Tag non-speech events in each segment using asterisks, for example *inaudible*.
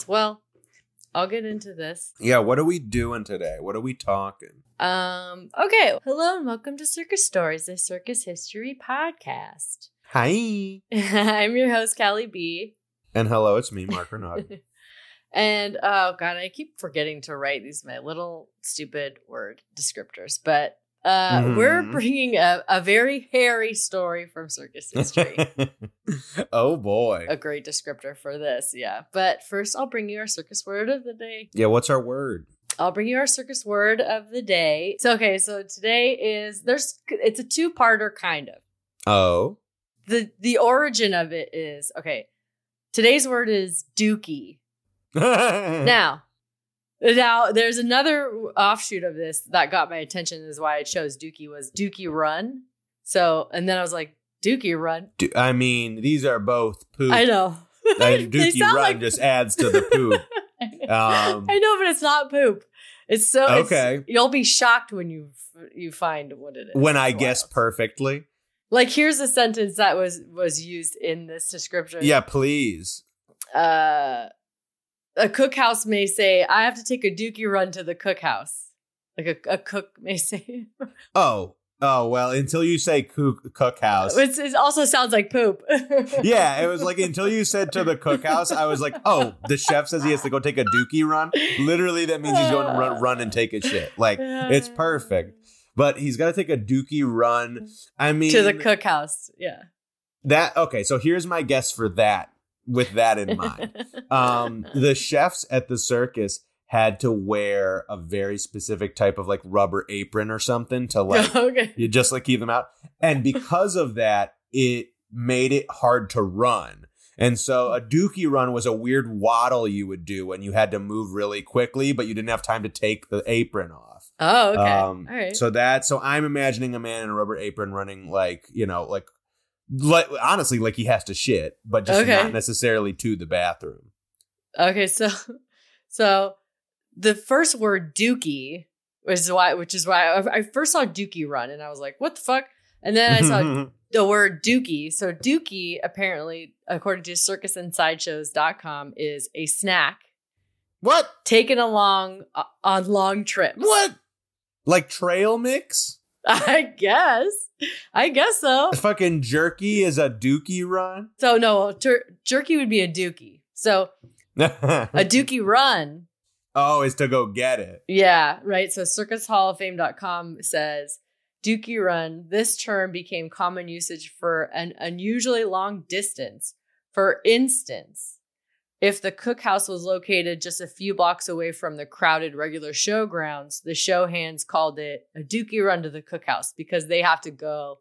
as well. I'll get into this. Yeah, what are we doing today? What are we talking? Um, okay. Hello and welcome to Circus Stories, a circus history podcast. *laughs* Hi. I'm your host, Callie B. And hello, it's me, Mark Renaud. *laughs* and oh god, I keep forgetting to write these my little stupid word descriptors. But uh we're Mhm. bringing a, a very hairy story from circus history. *laughs* oh boy. a great descriptor for this, yeah. But first, I'll bring you our circus word of the day. Yeah, what's our word? I'll bring you our circus word of the day. So okay, so today is there's it's a two-parter kind of. Oh. The the origin of it is okay. Today's word is dookie. *laughs* Now, now there's another offshoot of this that got my attention is why I chose dookie was dookie run. So and then I was like dookie run. Do- I mean, these are both poop. I know. *laughs* They Dookie Run like- just adds to the poop. *laughs* Um, I know, but it's not poop. It's so it's- Okay. you'll be shocked when you you find what it is. when I guess wild. perfectly. like here's a sentence that was was used in this description. Yeah, please. Uh, a cookhouse may say, "I have to take a dookie run to the cookhouse." Like a, a cook *laughs* may say. Oh, oh well. Until you say cook cookhouse. It's, it also sounds like poop. *laughs* yeah, it was like until you said to the cookhouse, I was like, oh, the chef says he has to go take a dookie run. Literally, that means he's going to run, run and take a shit. Like it's perfect. But he's got to take a dookie run. I mean, to the cookhouse. Yeah. that okay. So here's my guess for that. With that in mind, um, *laughs* the chefs at the circus had to wear a very specific type of like rubber apron or something to like *laughs* okay. you just like keep them out. And because of that, it made it hard to run. And so a dookie run was a weird waddle you would do when you had to move really quickly, but you didn't have time to take the apron off. Oh, okay. Um, All right. So that, so I'm imagining a man in a rubber apron running like, you know, like, like honestly, like he has to shit, but just Okay. not necessarily to the bathroom. Okay, so *laughs* so the first word dookie was why which is why I, I first saw dookie run and I was like, what the fuck? And then I saw *laughs* the word dookie. So dookie apparently, according to circusinsideshows.com, is a snack what? taken along uh, on long trips. What? Like trail mix? *laughs* I guess. I guess so. Fucking jerky is a dookie run? So no, tur- jerky would be a dookie. So *laughs* a dookie run oh, is to go get it. Yeah, right. So circushalloffame.com says Dookie Run, this term became common usage for an unusually long distance. For instance, if the cookhouse was located just a few blocks away from the crowded regular showgrounds, the show hands called it a dookie run to the cookhouse because they have to go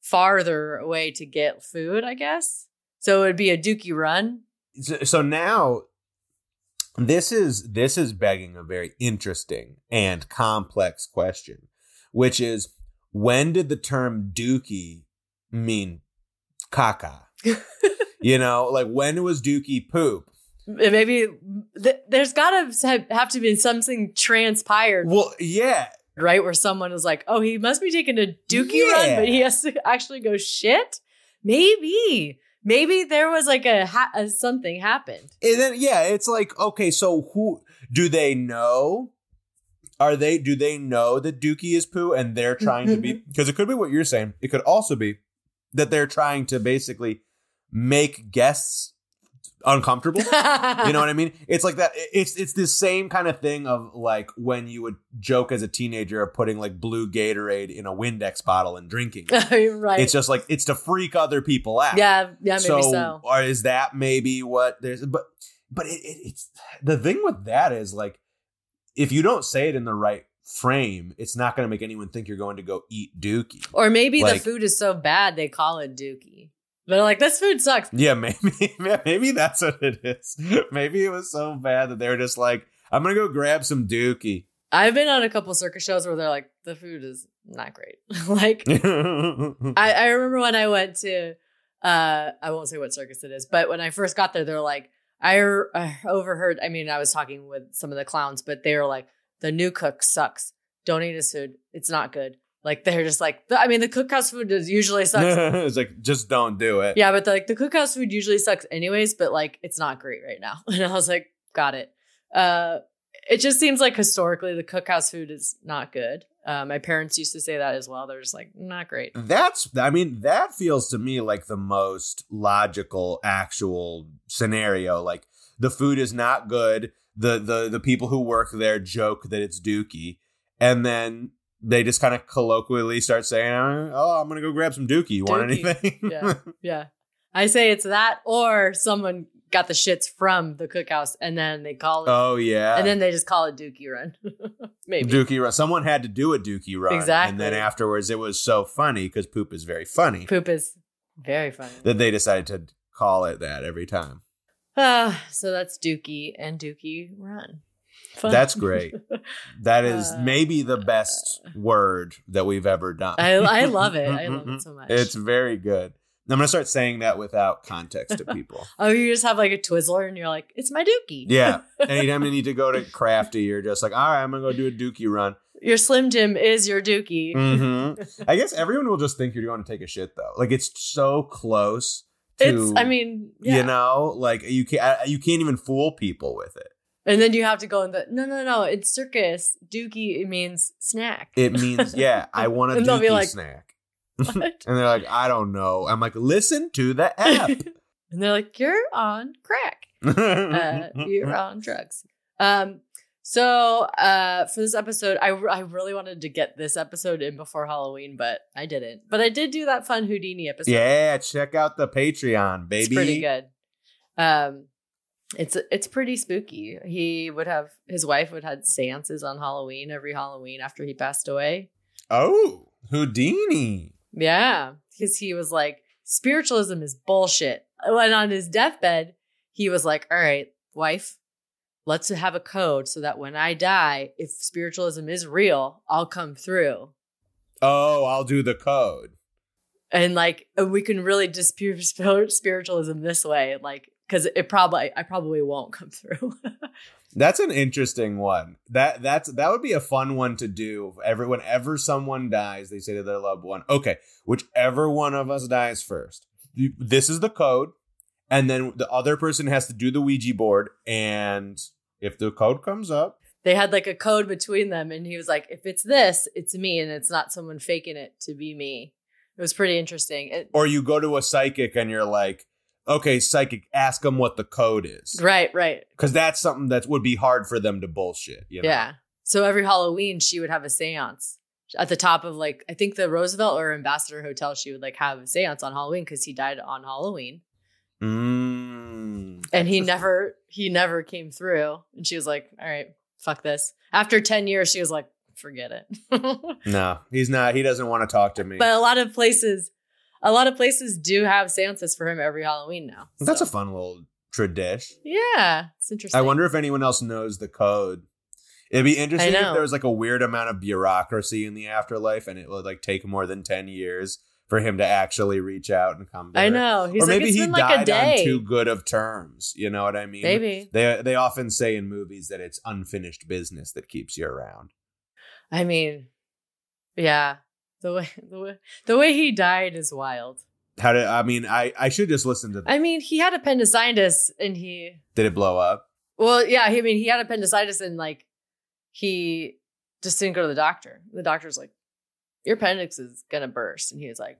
farther away to get food, I guess. So it would be a dookie run. So, so now this is this is begging a very interesting and complex question, which is when did the term dookie mean caca? *laughs* you know, like when was dookie poop? Maybe th- there's got to have to be something transpired Well, yeah, right? Where someone is like, "Oh, he must be taking a dookie Yeah. run, but he has to *laughs* actually go shit." Maybe, maybe there was like a, ha- a something happened. And then yeah, it's like okay, so who do they know? Are they do they know that Dookie is poo and they're trying to be *laughs* because it could be what you're saying. It could also be that they're trying to basically make guests uncomfortable. You know what I *laughs* mean? It's like that. It's it's the same kind of thing of like when you would joke as a teenager of putting like blue Gatorade in a Windex bottle and drinking. it. *laughs* right? It's just like it's to freak other people out yeah, yeah, maybe so. or uh, is that maybe what there's but but it, it, it's the thing with that is like if you don't say it in the right frame it's not going to make anyone think you're going to go eat dookie Or maybe like- the food is so bad they call it dookie. They're like, this food sucks. yeah *laughs* maybe maybe that's what it is *laughs* maybe it was so bad that they were just like i'm gonna go grab some dookie I've been on a couple circus shows where they're like, the food is not great. *laughs* like, I, I remember when I went to, uh, I won't say what circus it is, but when I first got there, they're like, I, I overheard, I mean, I was talking with some of the clowns, but they were like, the new cook sucks. Don't eat his food. It's not good. Like, they're just like, I mean, the cookhouse food is usually sucks. *laughs* it's like just don't do it yeah, but like the cookhouse food usually sucks anyways, but like, it's not great right now. *laughs* And I was like, got it. Uh, it just seems like historically the cookhouse food is not good. Uh, my parents used to say that as well. They're just like not great. That's, I mean, that feels to me like the most logical, actual scenario. Like the food is not good. The the the people who work there joke that it's Dookie, and then they just kind of colloquially start saying, "Oh, I'm gonna go grab some Dookie. You want anything?" Yeah, *laughs* yeah. I say it's that, or someone got the shits from the cookhouse and then they call it, oh yeah. and then they just call it Dookie Run. *laughs* Maybe. Dookie run. Someone had to do a Dookie run, Exactly. And then afterwards, it was so funny because poop is very funny Poop is very funny. that they decided to call it that every time. Ah, *sighs* so that's Dookie and Dookie Run. Fun. That's *laughs* great. That is Uh, maybe the best word that we've ever done. I, I love it. I love it *laughs* so much. It's very good. I'm gonna start saying that without context to *laughs* people. oh, you just have like a Twizzler and you're like, it's my Dookie. Yeah. Anytime you need to go to crafty, you're just like, all right, I'm gonna go do a Dookie run. Your Slim Jim is your Dookie. hmm I guess everyone will just think you're going to take a shit though. Like it's so close to. It's, I mean, yeah. You know, like you can't you can't even fool people with it. And then you have to go in the no, no, no. It's circus. Dookie it means snack. It means yeah, *laughs* I want a And dookie like, snack. *laughs* *laughs* And they're like, I don't know. I'm like, listen to the app. and they're like, you're on crack. Uh, you're on drugs. Um. So, uh, for this episode, I I really wanted to get this episode in before Halloween, but I didn't. But I did do that fun Houdini episode. yeah, check out the Patreon, baby. It's pretty good. Um, it's it's pretty spooky. He would have his wife would have seances on Halloween every Halloween after he passed away. Oh, Houdini. Yeah, because he was like, spiritualism is bullshit. And on his deathbed, he was like, "All right, wife, let's have a code so that when I die, if spiritualism is real, I'll come through." Oh, I'll do the code. and like we can really dispute *laughs* spiritualism this way like because it probably i probably won't come through *laughs* That's an interesting one. That that's that would be a fun one to do. Every whenever someone dies, they say to their loved one, "Okay, whichever one of us dies first, this is the code." And then the other person has to do the Ouija board, and if the code comes up, they had like a code between them and he was like if it's this it's me and it's not someone faking it to be me it was pretty interesting it, or you go to a psychic and you're like, "Okay, psychic, ask them what the code is," right right because that's something that would be hard for them to bullshit. You know? yeah so every halloween she would have a seance at the top of like i think the roosevelt or ambassador hotel she would like have a seance on halloween because he died on halloween Mm. and he never he never came through and she was like all right fuck this after 10 years she was like forget it *laughs* No, he's not. He doesn't want to talk to me. but a lot of places a lot of places do have seances for him every halloween now That's a fun little tradition. yeah it's interesting I wonder if anyone else knows the code. It'd be interesting if there was like a weird amount of bureaucracy in the afterlife and it would like take more than 10 years for him to actually reach out and come i know he's or maybe like he been like a died day on too good of terms. You know what I mean? maybe They they often say in movies that it's unfinished business that keeps you around. i mean yeah the way *laughs* the way the way he died is wild How did I mean I I should just listen to that. i mean he had appendicitis and he Did it blow up? well yeah i mean he had appendicitis and like he just didn't go to the doctor the doctor's like your appendix is gonna burst and he was like.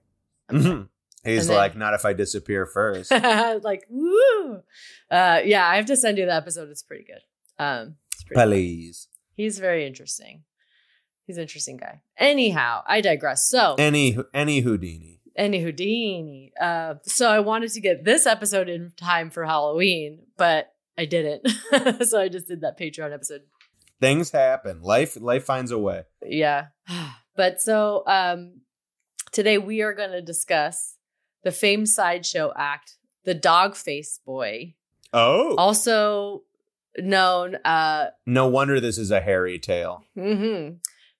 Mhm. He's then- like not if I disappear *laughs* first. like woo uh yeah i have to send you the episode it's pretty good um it's pretty Please. he's very interesting he's an interesting guy anyhow i digress so Any any Houdini. any houdini uh so i wanted to get this episode in time for halloween but i didn't *laughs* so i just did that patreon episode Things happen. Life life finds a way. yeah *sighs* but so um today we are going to discuss the famed sideshow act the dog face boy Oh. also known uh No wonder this is a hairy tale. hmm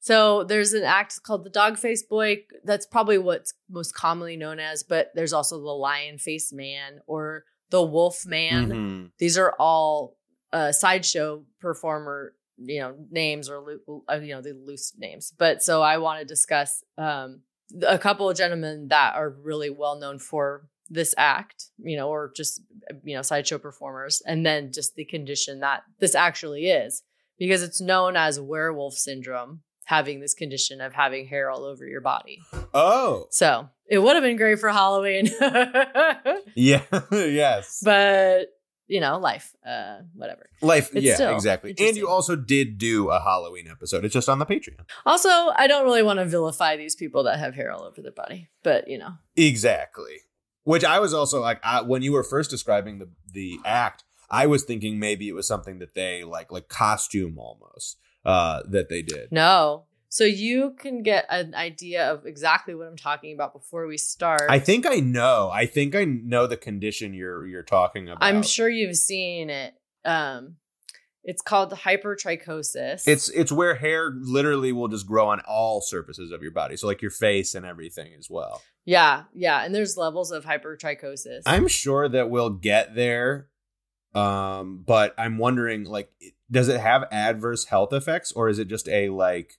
so there's an act called the dog face boy. That's probably what's most commonly known as but there's also the lion face man or the wolf man. Mhm. these are all uh sideshow performer you know names or uh, you know the loose names. But so i want to discuss um a couple of gentlemen that are really well known for this act, you know, or just you know sideshow performers, and then just the condition that this actually is, because it's known as werewolf syndrome, having this condition of having hair all over your body. Oh, So it would have been great for Halloween, *laughs* yeah, *laughs* yes. but you know, life, uh, whatever. Life, It's yeah, exactly. And you also did do a Halloween episode. It's just on the Patreon. Also, I don't really want to vilify these people that have hair all over their body, but you know, Exactly. Which I was also like, I, when you were first describing the the act, I was thinking maybe it was something that they like, like costume almost, uh, that they did. no. So you can get an idea of exactly what I'm talking about before we start. I think I know. I think I know the condition you're you're talking about. I'm sure you've seen it. Um, it's called hypertrichosis. It's it's where hair literally will just grow on all surfaces of your body, so like your face and everything as well. yeah, yeah, and there's levels of hypertrichosis. I'm sure that we'll get there, um, but I'm wondering, like, does it have adverse health effects, or is it just a like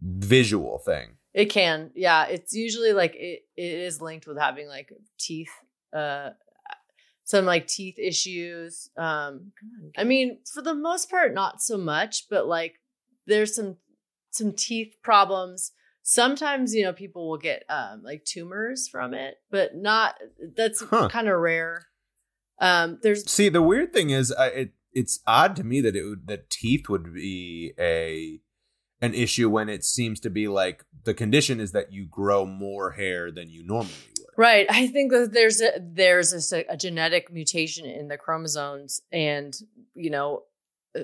visual thing? It can, yeah. It's usually like it, it is linked with having like teeth, uh, some like teeth issues. Um, I mean, for the most part, not so much, but like there's some some teeth problems. Sometimes you know people will get um like tumors from it, but not. That's Huh. kind of rare. Um, there's See, the weird thing is, uh, it it's odd to me that it would, that teeth would be a an issue when it seems to be like the condition is that you grow more hair than you normally would. Right. I think that there's a there's a, a genetic mutation in the chromosomes, and you know, uh,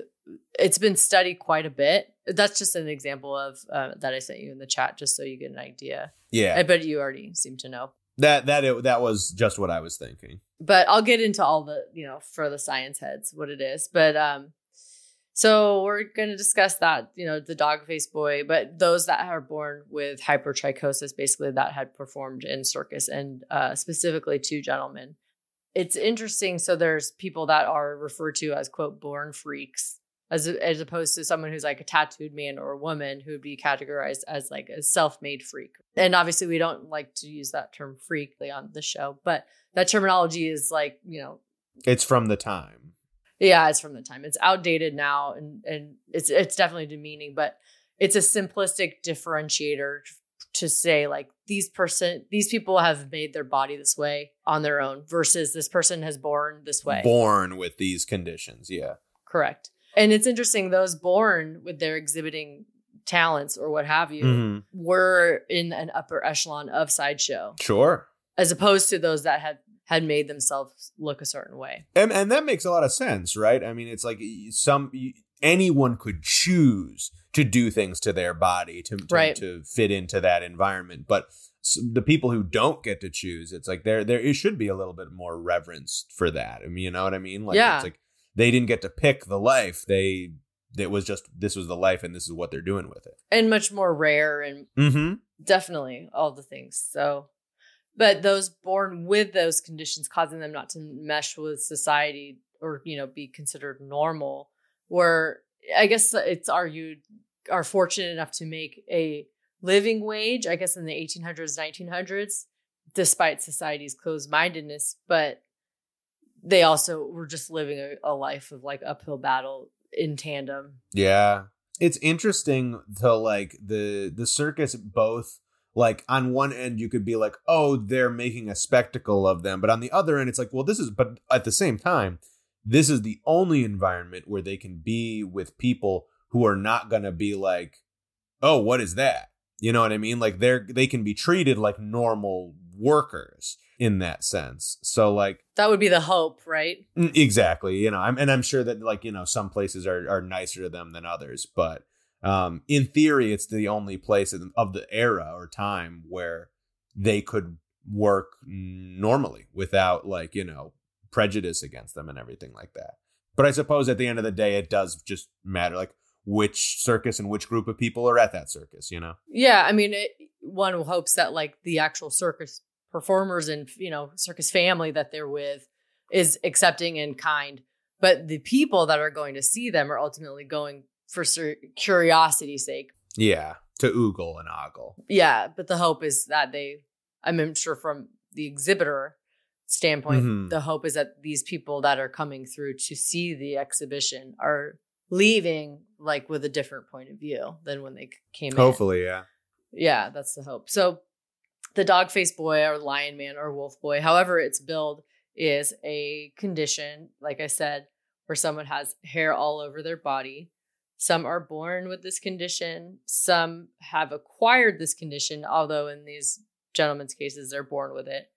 it's been studied quite a bit. That's just an example of uh, that I sent you in the chat, just so you get an idea. Yeah, I bet you already seem to know, that that it, that was just what I was thinking. but I'll get into all the you know for the science heads what it is. But um, so we're going to discuss that you know the dog face boy, but those that are born with hypertrichosis, basically that had performed in circus, and uh, specifically two gentlemen. It's interesting. So there's people that are referred to as quote born freaks, as as opposed to someone who's like a tattooed man or a woman who would be categorized as like a self-made freak. And obviously, we don't like to use that term freak on the show, but that terminology is like you know It's from the time. yeah, it's from the time. It's outdated now and and it's it's definitely demeaning, but it's a simplistic differentiator to say like these person these people have made their body this way on their own versus this person has born this way. Born with these conditions, yeah. Correct. And it's interesting those born with their exhibiting talents or what have you Mhm. were in an upper echelon of sideshow Sure. as opposed to those that had had made themselves look a certain way. And and that makes a lot of sense, right? I mean, it's like some anyone could choose to do things to their body to to, Right. to fit into that environment, but the people who don't get to choose, it's like there there it should be a little bit more reverence for that. I mean, you know what I mean? Like Yeah. it's like they didn't get to pick the life. They it was just this was the life and this is what they're doing with it. And much more rare and Mm-hmm. definitely all the things so but those born with those conditions causing them not to mesh with society or you know be considered normal were i guess it's argued are fortunate enough to make a living wage i guess in the 1800s 1900s despite society's closed-mindedness but they also were just living a, a life of like uphill battle in tandem Yeah. It's interesting to like the the circus both like on one end you could be like, "Oh, they're making a spectacle of them." But on the other end it's like, "Well, this is but at the same time, this is the only environment where they can be with people who are not going to be like, "Oh, what is that?" You know what I mean? Like they're they can be treated like normal workers in that sense. So like that would be the hope right Mm, Exactly. You know, I'm, and I'm sure that like you know some places are are nicer to them than others, but um, in theory, it's the only place of of the era or time where they could work normally without like you know prejudice against them and everything like that. But I suppose at the end of the day, it does just matter like which circus and which group of people are at that circus. You know. Yeah, I mean, it, one hopes that like the actual circus performers and you know circus family that they're with is accepting and kind, but the people that are going to see them are ultimately going for cur- curiosity's sake. Yeah. To oogle and ogle. Yeah, but the hope is that they, I'm sure from the exhibitor, standpoint, Mhm. the hope is that these people that are coming through to see the exhibition are leaving like with a different point of view than when they came in. Hopefully, yeah. Yeah, that's the hope. So the dog face boy or lion man or wolf boy, however it's billed, is a condition, like I said, where someone has hair all over their body. Some are born with this condition. Some have acquired this condition, although in these gentlemen's cases, they're born with it.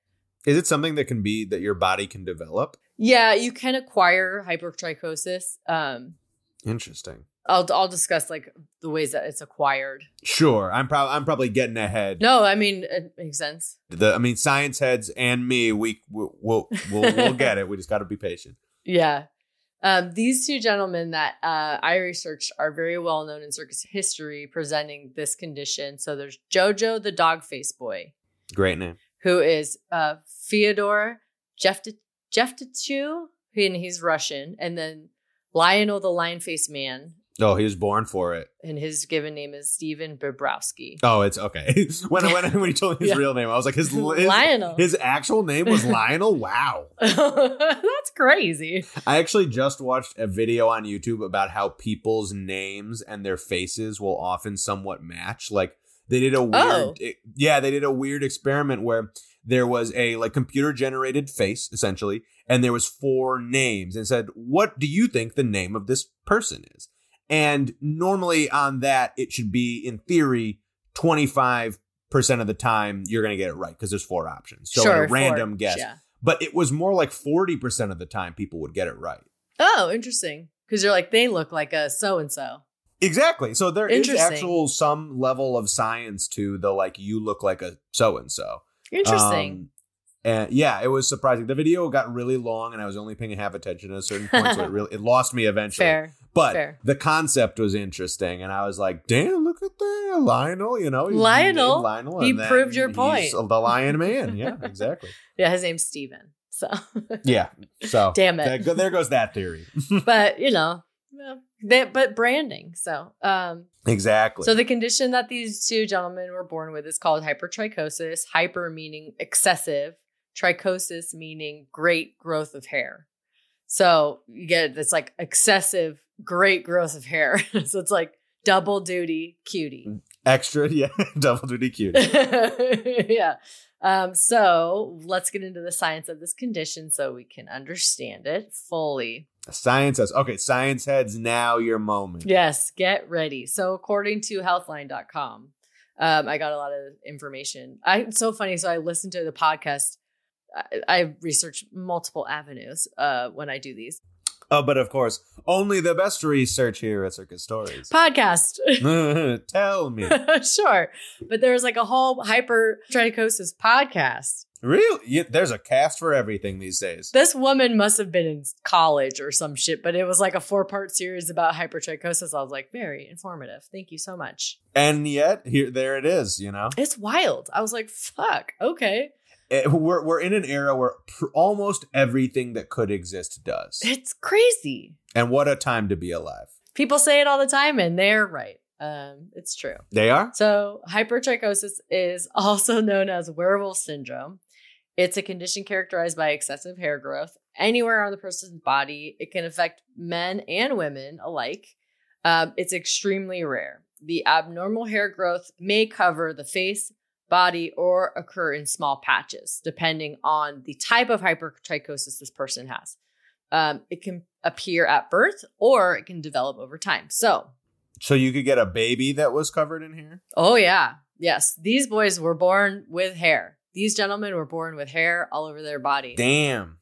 Is it something that can be that your body can develop? Yeah, you can acquire hypertrichosis. Um, Interesting. I'll I'll discuss like the ways that it's acquired. Sure, I'm probably I'm probably getting ahead. No, I mean it makes sense. The I mean, science heads and me, we we'll we'll, we'll, we'll get it. We just got to be patient. *laughs* Yeah. Um, these two gentlemen that uh, I researched are very well known in circus history presenting this condition. So there's Jojo the dog face boy, Great name. who is uh, Fyodor Jefti- Jeftichew, and he's Russian. And then Lionel the lion face man, Oh, he was born for it. and his given name is Steven Bobrowski. Oh, it's okay. *laughs* when when when he told me his Yeah. real name, I was like, his *laughs* his, Lionel. his actual name was *laughs* Lionel. Wow. That's crazy. I actually just watched a video on YouTube about how people's names and their faces will often somewhat match. Like they did a oh. weird, Oh. it- yeah, they did a weird experiment where there was a like computer generated face essentially, and there was four names and said, "What do you think the name of this person is?" And normally on that, it should be in theory twenty five percent of the time you're going to get it right because there's four options. So sure, a random four. guess, Yeah. but it was more like forty percent of the time people would get it right. Oh, interesting. Because you're like, they look like a so and so. Exactly. So there is actual some level of science to the like you look like a so and so. Interesting. Um, and yeah, it was surprising. The video got really long, and I was only paying half attention at a certain point, so it *laughs* really it lost me eventually. Fair. but fair. the concept was interesting, and I was like, "Damn, look at that, Lionel!" You know, Lionel. Lionel, He proved your point. The Lion Man. *laughs* Yeah, exactly. Yeah, his name's Steven. So, *laughs* Yeah. So damn it. there, there goes that theory. but, you know, they, but branding. So, um, exactly. so the condition that these two gentlemen were born with is called hypertrichosis. Hyper meaning excessive, trichosis meaning great growth of hair. So you get this like excessive, great growth of hair. *laughs* so it's like double duty cutie. Extra, *laughs* yeah, double duty cutie. *laughs* yeah. Um, so let's get into the science of this condition so we can understand it fully. Science says, okay, science heads, now your moment. Yes, get ready. So according to healthline.com, um, I got a lot of information. I it's so funny. So I listened to the podcast. I, I research multiple avenues uh, when I do these Oh, but of course, only the best research here at Circus Stories. podcast. *laughs* *laughs* Tell me. sure, but there was like a whole hypertrichosis podcast. Real? Yeah, there's a cast for everything these days. This woman must have been in college or some shit, but it was like a four part series about hypertrichosis. I was like, very informative. Thank you so much. And yet, here, there it is. You know, It's wild. I was like, fuck, okay. Eh, we're we're in an era where pr- almost everything that could exist does. It's crazy. And what a time to be alive. People say it all the time, and they're right. Um, it's true. They are. So, hypertrichosis is *laughs* also known as werewolf syndrome. It's a condition characterized by excessive hair growth anywhere on the person's body. It can affect men and women alike. Um, it's extremely rare. The abnormal hair growth may cover the face, body, or occur in small patches, depending on the type of hypertrichosis this person has. Um, it can appear at birth or it can develop over time. So, So you could get a baby that was covered in hair? Oh yeah. Yes. These boys were born with hair. These gentlemen were born with hair all over their body. Damn.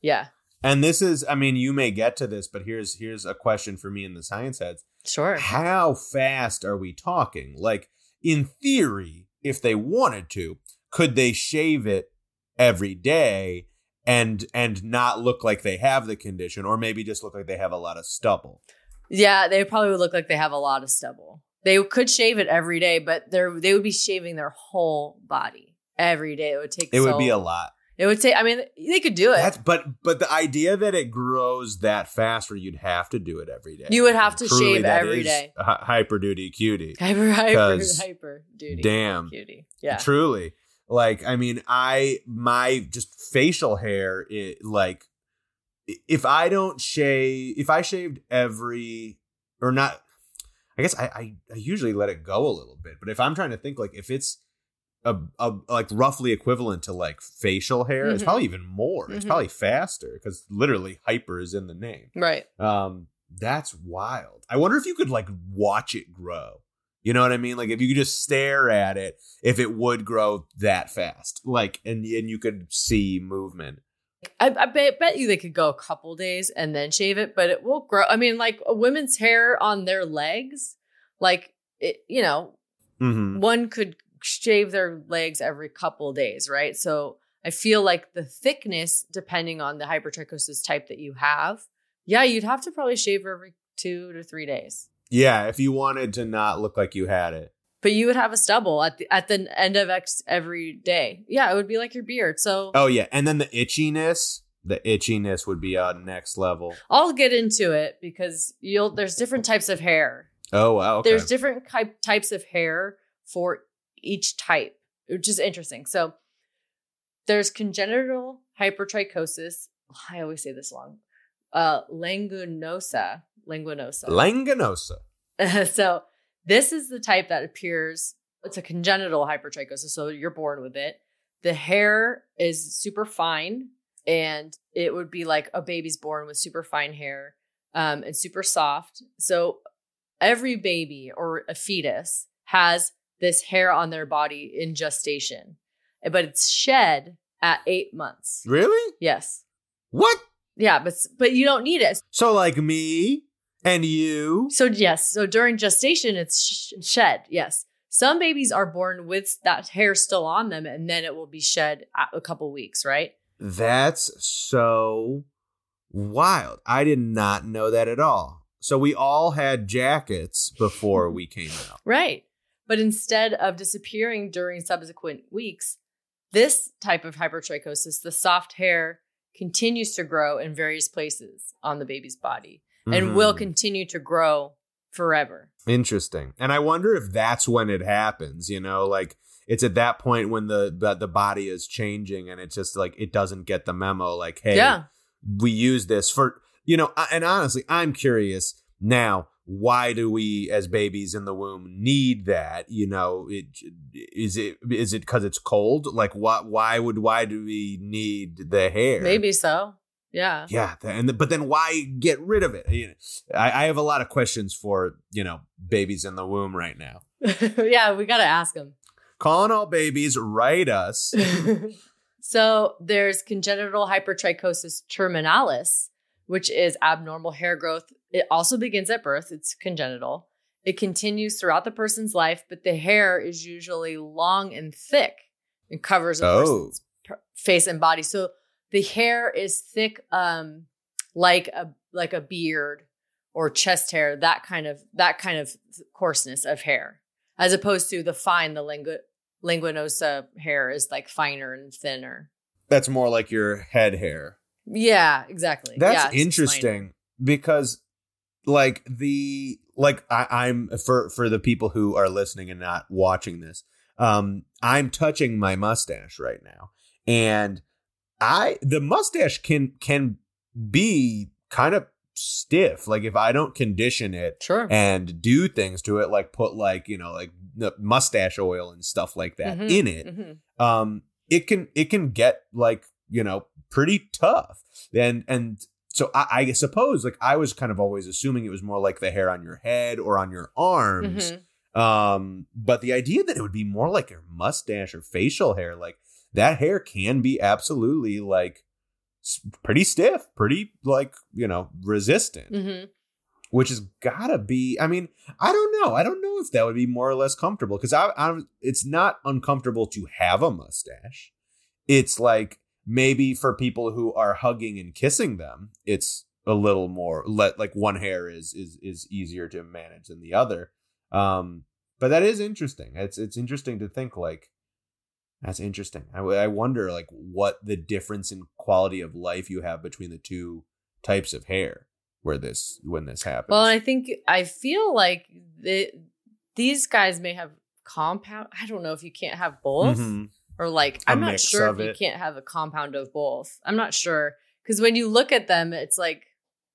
Yeah. And this is, I mean, you may get to this, but here's here's a question for me in the science heads. Sure. How fast are we talking? Like, in theory, if they wanted to, could they shave it every day and and not look like they have the condition, or maybe just look like they have a lot of stubble? Yeah, they probably would look like they have a lot of stubble. They could shave it every day, but they're they would be shaving their whole body every day. It would take It would be a lot. It would say, I mean, they could do it. That's but but the idea that it grows that fast where you'd have to do it every day. You would have to Truly, shave every day. Hyper duty cutie. hyper hyper hyper duty. Damn. Cutie. Yeah. Truly. Like, I mean, I my just facial hair, it like if I don't shave, if I shaved every or not, I guess I, I I usually let it go a little bit. But if I'm trying to think, like if it's a, a like roughly equivalent to like facial hair, it's Mhm. probably even more. It's Mhm. probably faster because literally hyper is in the name. Right. Um, that's wild. I wonder if you could like watch it grow. You know what I mean? Like if you could just stare at it, if it would grow that fast, like and and you could see movement. I, I bet, bet you they could go a couple days and then shave it, but it will grow. I mean, like a women's hair on their legs, like it, you know, Mm-hmm. one could shave their legs every couple days, right? So I feel like the thickness, depending on the hypertrichosis type that you have, yeah, you'd have to probably shave every two to three days. Yeah, if you wanted to not look like you had it. But you would have a stubble at the at the end of X every day. Yeah, it would be like your beard. So Oh yeah, and then the itchiness, the itchiness would be on next level. I'll get into it because you'll there's different types of hair. Oh wow, okay. There's different type, types of hair for each type, which is interesting. So there's congenital hypertrichosis. I always say this wrong. Uh, languinosa. Languinosa. Langanosa. *laughs* so this is the type that appears. It's a congenital hypertrichosis, so you're born with it. The hair is super fine, and it would be like a baby's born with super fine hair um, and super soft. So every baby or a fetus has this hair on their body in gestation, but it's shed at eight months. Really? Yes, What? yeah, but but you don't need it. So like me and you. So yes, so during gestation, it's sh- shed. Yes, some babies are born with that hair still on them, and then it will be shed a- a couple weeks, right? That's so wild. I did not know that at all. So we all had jackets before we came out. *laughs* Right. But instead of disappearing during subsequent weeks, this type of hypertrichosis, the soft hair, continues to grow in various places on the baby's body and will Mhm. continue to grow forever. Interesting. And I wonder if that's when it happens, you know, like it's at that point when the the, the body is changing and it's just like it doesn't get the memo like hey, Yeah. we use this for you know, and honestly, I'm curious now why do we as babies in the womb need that you know it is it is it because it's cold like what why would why do we need the hair Maybe so. Yeah. yeah and but then why get rid of it I, I have a lot of questions for you know babies in the womb right now *laughs* yeah, we got to ask them. calling all babies write us *laughs* so there's congenital hypertrichosis terminalis, which is abnormal hair growth. It also begins at birth. It's congenital. It continues throughout the person's life, but the hair is usually long and thick and covers a Oh. person's per- face and body. So the hair is thick, um, like a like a beard or chest hair. That kind of that kind of coarseness of hair, as opposed to the fine, the lingu- linguinosa hair is like finer and thinner. that's more like your head hair Yeah, exactly. That's Yeah, interesting because like the like I, I'm for for the people who are listening and not watching this, um, I'm touching my mustache right now. And I the mustache can can be kind of stiff. Like if I don't condition it Sure. and do things to it, like put like, you know, like the mustache oil and stuff like that Mhm, in it, mhm. um it can it can get like you know pretty tough and and so I, I suppose like i was kind of always assuming it was more like the hair on your head or on your arms Mhm. um but the idea that it would be more like your mustache or facial hair like that hair can be absolutely like pretty stiff pretty like you know resistant Mhm. which has gotta be i mean i don't know i don't know if that would be more or less comfortable because I, i'm it's not uncomfortable to have a mustache it's like maybe for people who are hugging and kissing them it's a little more let like one hair is is is easier to manage than the other um but that is interesting it's it's interesting to think like that's interesting I, I wonder like what the difference in quality of life you have between the two types of hair where this when this happens Well, I think I feel like the, these guys may have compound. I don't know if you can't have both Mhm. Or like I'm not sure if of you can't have a compound of both. I'm not sure because when you look at them, it's like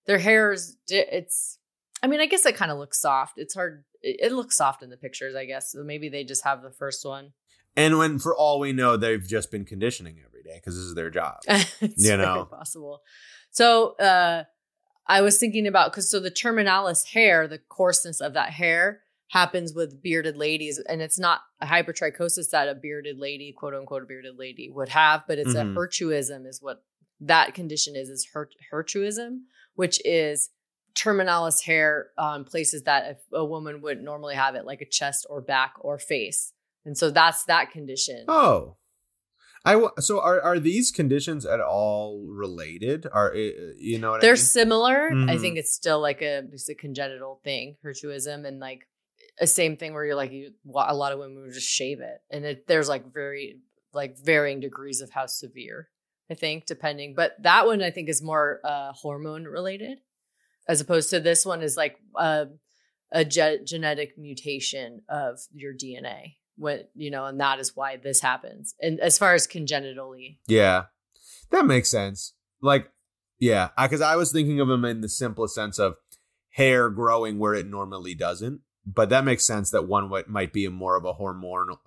their hair is. It's. I mean, I guess it kind of looks soft. It's hard. It, it looks soft in the pictures, I guess. So maybe they just have the first one. And when, for all we know, they've just been conditioning every day because this is their job. *laughs* it's You know. possible. So uh I was thinking about because so the terminalis hair, the coarseness of that hair happens with bearded ladies, and it's not a hypertrichosis that a bearded lady, quote unquote, a bearded lady would have, but it's Mhm. a hirsutism, is what that condition is, is hir- hirsutism, which is terminalis hair on places that a, a woman wouldn't normally have it, like a chest or back or face. And so that's that condition. Oh. I w- so are are these conditions at all related? Are uh, you know what They're I mean? similar. I Mhm. think it's still like a just a congenital thing, hirsutism, and like a same thing where you're like you. A lot of women would just shave it, and it, there's like very like varying degrees of how severe. I think depending, but that one I think is more uh, hormone related, as opposed to this one is like uh, a ge- genetic mutation of your DNA. When you know, and that is why this happens. And as far as congenitally, Yeah, that makes sense. Like, yeah, because I, was thinking of them in the simplest sense of hair growing where it normally doesn't. But that makes sense that one what might be a more of a hormonal,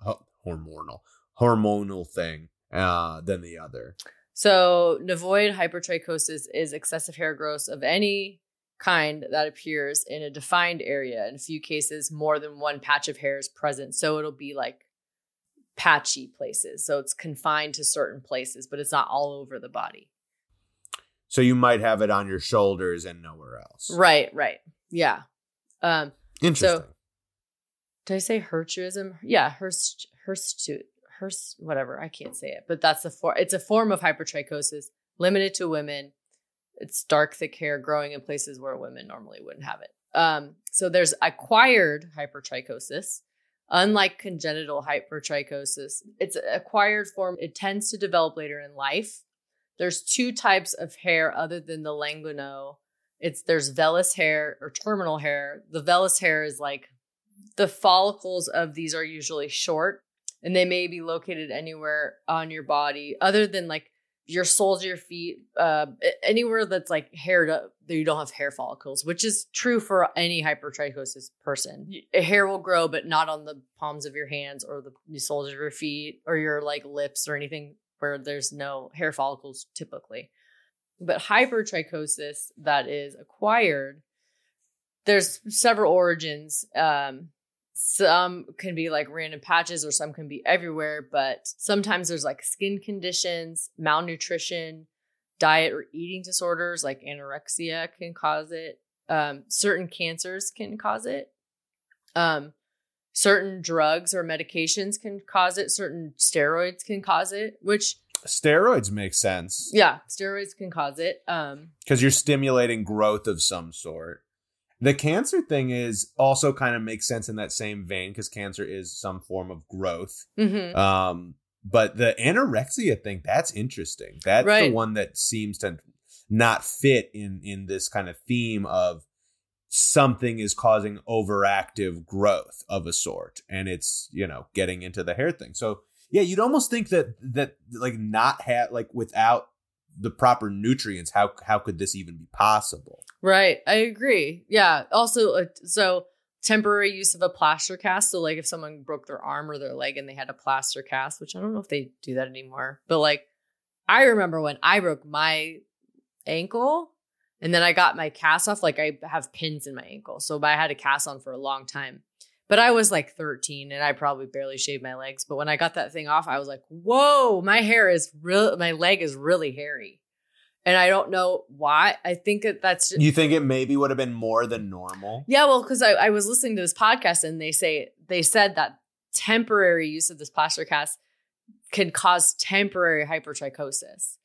hormonal, hormonal thing uh, than the other. So, nevoid hypertrichosis is excessive hair growth of any kind that appears in a defined area. In a few cases, more than one patch of hair is present. So, it'll be like patchy places. So, it's confined to certain places, but it's not all over the body. So you might have it on your shoulders and nowhere else. Right, right. Yeah. Um, Interesting. did I say hirsutism? Yeah, hirst, hirst, hirst, whatever. I can't say it, but that's the for. It's a form of hypertrichosis limited to women. It's dark, thick hair growing in places where women normally wouldn't have it. Um, so there's acquired hypertrichosis. Unlike congenital hypertrichosis, it's an acquired form. It tends to develop later in life. There's two types of hair other than the languino. It's there's vellus hair or terminal hair. The vellus hair is like the follicles of these are usually short and they may be located anywhere on your body other than like your soles of your feet uh anywhere that's like haired up that you don't have hair follicles which is true for any hypertrichosis person hair will grow but not on the palms of your hands or the soles of your feet or your like lips or anything where there's no hair follicles typically but hypertrichosis that is acquired there's several origins. Um some can be like random patches or some can be everywhere but sometimes there's like skin conditions malnutrition diet or eating disorders like anorexia can cause it. Um, certain cancers can cause it. Um, certain drugs or medications can cause it. Certain steroids can cause it which Steroids make sense yeah steroids can cause it um, because you're stimulating growth of some sort. The cancer thing is also kind of makes sense in that same vein because cancer is some form of growth. mhm. Um, but the anorexia thing, that's interesting. That's the one that seems to not fit in in this kind of theme of something is causing overactive growth of a sort and it's you know getting into the hair thing so yeah you'd almost think that that like not have like without the proper nutrients how how could this even be possible Right. I agree. Yeah. Also, uh, so temporary use of a plaster cast. So, like, if someone broke their arm or their leg and they had a plaster cast, which I don't know if they do that anymore, but like, I remember when I broke my ankle and then I got my cast off, like, I have pins in my ankle. So, I had a cast on for a long time. But I was like 13 and I probably barely shaved my legs. But when I got that thing off, I was like, whoa, my hair is real, my leg is really hairy. And I don't know why. I think that that's you think it maybe would have been more than normal yeah, well, because I, I was listening to this podcast and they say they said that temporary use of this plaster cast can cause temporary hypertrichosis,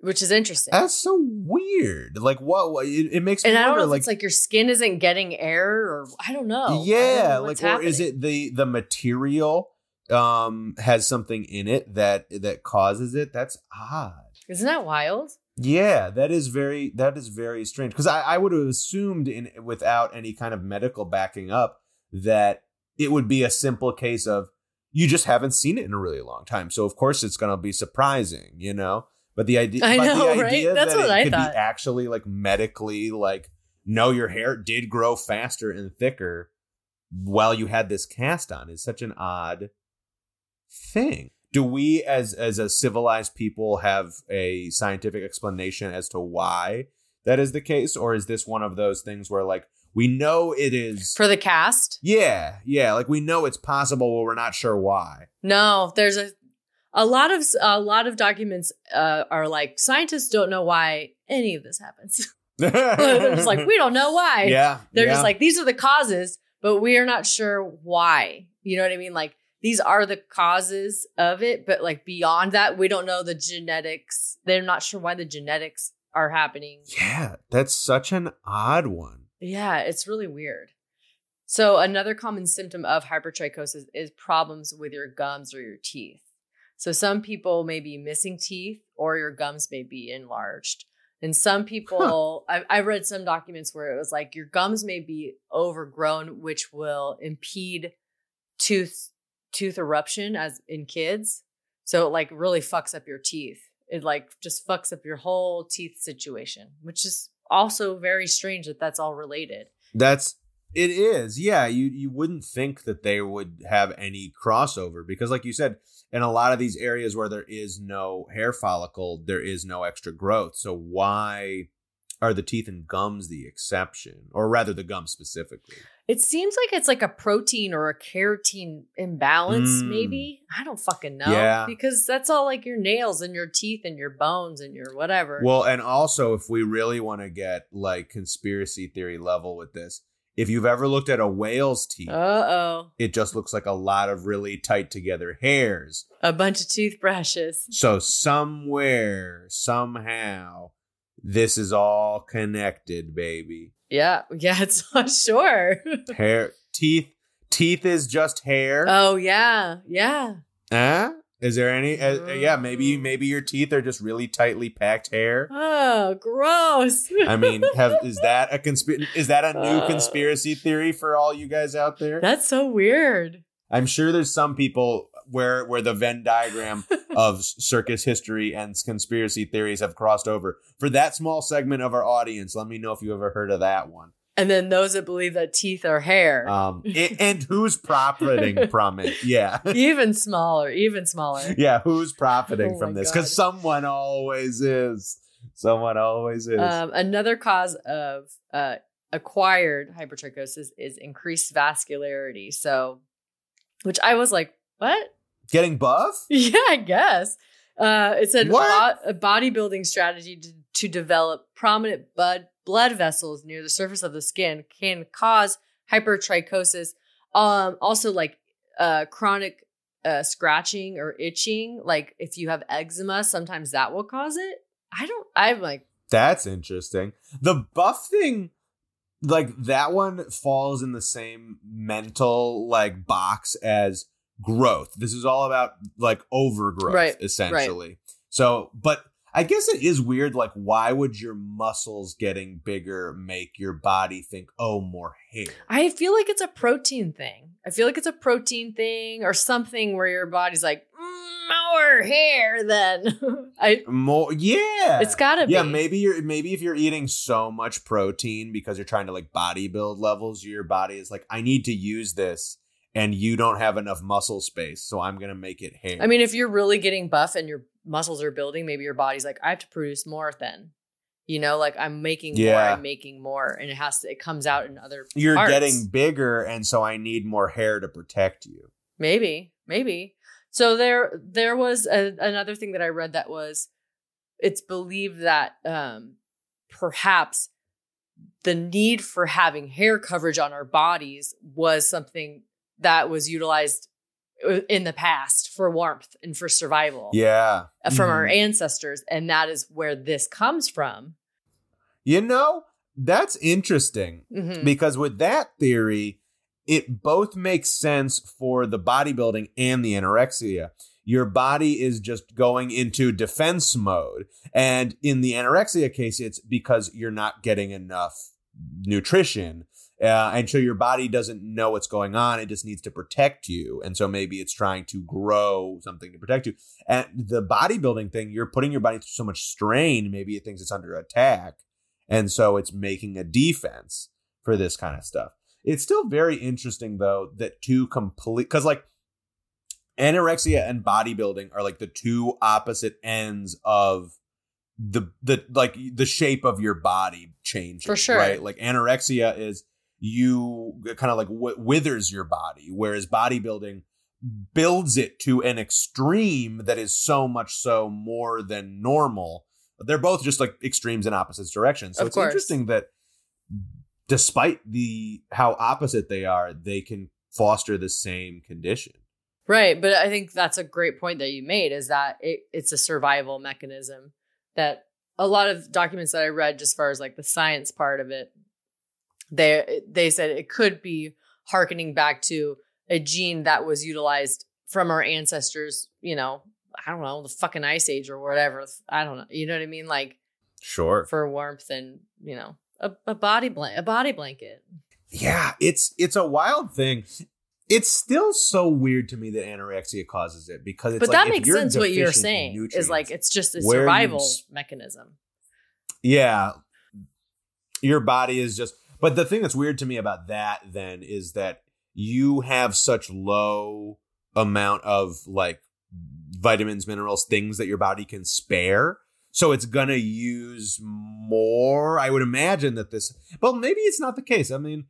which is interesting. that's so weird like what, it, it makes me and I don't wonder know if like it's like your skin isn't getting air or I don't know. I don't yeah know like or is it the the material um has something in it that that causes it that's odd Isn't that wild? yeah that is very that is very strange because I, I would have assumed in without any kind of medical backing up that it would be a simple case of you just haven't seen it in a really long time. So of course it's going to be surprising, you know. But the idea, I know, the right? idea That's that what it I could thought. be actually like medically like, no, your hair did grow faster and thicker while you had this cast on is such an odd thing. Do we, as as a civilized people, have a scientific explanation as to why that is the case, or is this one of those things where like we know it is? For the cast? yeah, yeah, like we know it's possible, but we're not sure why. No, there's a a lot of a lot of documents uh, are like scientists don't know why any of this happens. *laughs* They're just like we don't know why. *laughs* yeah, They're yeah. just like these are the causes, but we are not sure why. You know what I mean? Like these are the causes of it, but like beyond that, we don't know the genetics. They're not sure why the genetics are happening. yeah, that's such an odd one. Yeah, it's really weird. So another common symptom of hypertrichosis is problems with your gums or your teeth. So some people may be missing teeth or your gums may be enlarged. And some people, I, I read some documents where it was like your gums may be overgrown, which will impede tooth tooth eruption as in kids. So it like really fucks up your teeth. It like just fucks up your whole teeth situation, which is also very strange that that's all related. That's it is. Yeah, you you wouldn't think that they would have any crossover because like you said, in a lot of these areas where there is no hair follicle, there is no extra growth. So why are the teeth and gums the exception? Or rather the gums specifically. It seems like it's like a protein or a keratin imbalance, Mm. maybe. I don't fucking know. Yeah. Because that's all like your nails and your teeth and your bones and your whatever. Well, and also if we really want to get like conspiracy theory level with this, if you've ever looked at a whale's teeth, uh oh. it just looks like a lot of really tight together hairs. A bunch of toothbrushes. So somewhere, somehow, this is all connected, baby. Yeah. Yeah, *laughs* it's not sure. Hair, teeth, teeth is just hair. oh, yeah. Yeah. Huh? Is there any? Uh, yeah, maybe maybe your teeth are just really tightly packed hair. Oh, gross. I mean, have is *laughs* that a conspiracy? Is that a new Uh. conspiracy theory for all you guys out there? That's so weird. I'm sure there's some people where where the Venn diagram *laughs* of circus history and conspiracy theories have crossed over. For that small segment of our audience, let me know if you ever heard of that one. And then those that believe that teeth are hair. Um, *laughs* i- and who's profiting from it? Yeah, *laughs* even smaller, even smaller. yeah, who's profiting Oh from this? Because someone always is. Someone always is. Um, another cause of uh, acquired hypertrichosis is increased vascularity. So, which I was like, what? Getting buff? *laughs* Yeah, I guess. Uh, it's a, bo- a bodybuilding strategy to, to develop prominent blood blood vessels near the surface of the skin can cause hypertrichosis. Um, also, like uh, chronic uh, scratching or itching. Like if you have eczema, sometimes that will cause it. I don't. I'm like, That's interesting. The buff thing, like that one falls in the same mental like box as growth. This is all about like overgrowth, Right, essentially. So, but I guess it is weird. Like, why would your muscles getting bigger make your body think, oh, more hair? I feel like it's a protein thing. I feel like it's a protein thing or something where your body's like mm, more hair. Then *laughs* I. More, yeah. It's gotta be. Yeah, maybe you're maybe if you're eating so much protein because you're trying to like bodybuild levels, your body is like, I need to use this, and you don't have enough muscle space, so I'm gonna make it hair. I mean, if you're really getting buff and your muscles are building, maybe your body's like, I have to produce more then. You know, like I'm making more, I'm making more, and it has to. It comes out in other. you're parts. getting bigger, and so I need more hair to protect you. maybe, maybe. So there, there was a, another thing that I read that was, it's believed that um, perhaps the need for having hair coverage on our bodies was something that was utilized in the past for warmth and for survival. Yeah, from our Mhm. ancestors, and that is where this comes from. You know, that's interesting. Mhm. because with that theory, it both makes sense for the bodybuilding and the anorexia. Your body is just going into defense mode. And in the anorexia case, it's because you're not getting enough nutrition. Uh, and so your body doesn't know what's going on. It just needs to protect you. And so maybe it's trying to grow something to protect you. And the bodybuilding thing, you're putting your body through so much strain. Maybe it thinks it's under attack. And so it's making a defense for this kind of stuff. It's still very interesting, though, that two complete, because like anorexia and bodybuilding are like the two opposite ends of the the like the shape of your body changes For sure. right like anorexia is you kind of like w- withers your body whereas bodybuilding builds it to an extreme that is so much so more than normal. They're both just like extremes in opposite directions. So Of it's course. interesting that despite the how opposite they are they can foster the same condition. Right, but I think that's a great point that you made is that it, it's a survival mechanism that a lot of documents that I read just as far as like the science part of it they they said it could be harkening back to a gene that was utilized from our ancestors, you know, I don't know, the fucking ice age or whatever. I don't know. You know what I mean? Like sure for warmth and, you know, a, a body blanket, a body blanket. Yeah, it's it's a wild thing. It's still so weird to me that anorexia causes it because it's but like that makes sense what you're saying is like it's just a where you survival mechanism. yeah, your body is just. But the thing that's weird to me about that then is that you have such low amount of like vitamins, minerals, things that your body can spare. So it's gonna use more. I would imagine that this, but maybe it's not the case. I mean,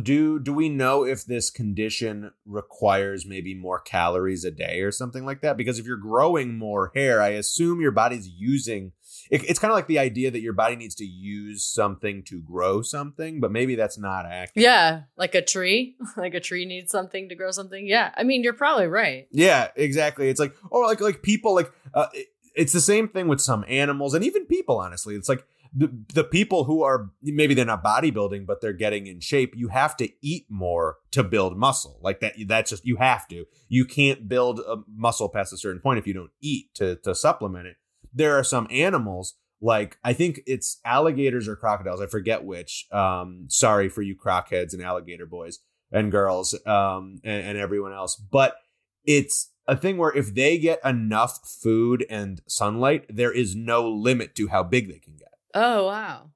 do do we know if this condition requires maybe more calories a day or something like that? Because if you're growing more hair, I assume your body's using. It, it's kind of like the idea that your body needs to use something to grow something, but maybe that's not accurate. Yeah, like a tree, *laughs* like a tree needs something to grow something. Yeah, I mean you're probably right. Yeah, exactly. It's like or like like people like uh, it- it's the same thing with some animals and even people. Honestly, it's like the the people who are maybe they're not bodybuilding but they're getting in shape. You have to eat more to build muscle. Like that. That's just you have to. You can't build a muscle past a certain point if you don't eat to to supplement it. There are some animals like I think it's alligators or crocodiles. I forget which. Um, sorry for you crockheads and alligator boys and girls um, and, and everyone else, but it's a thing where if they get enough food and sunlight, there is no limit to how big they can get. Oh wow.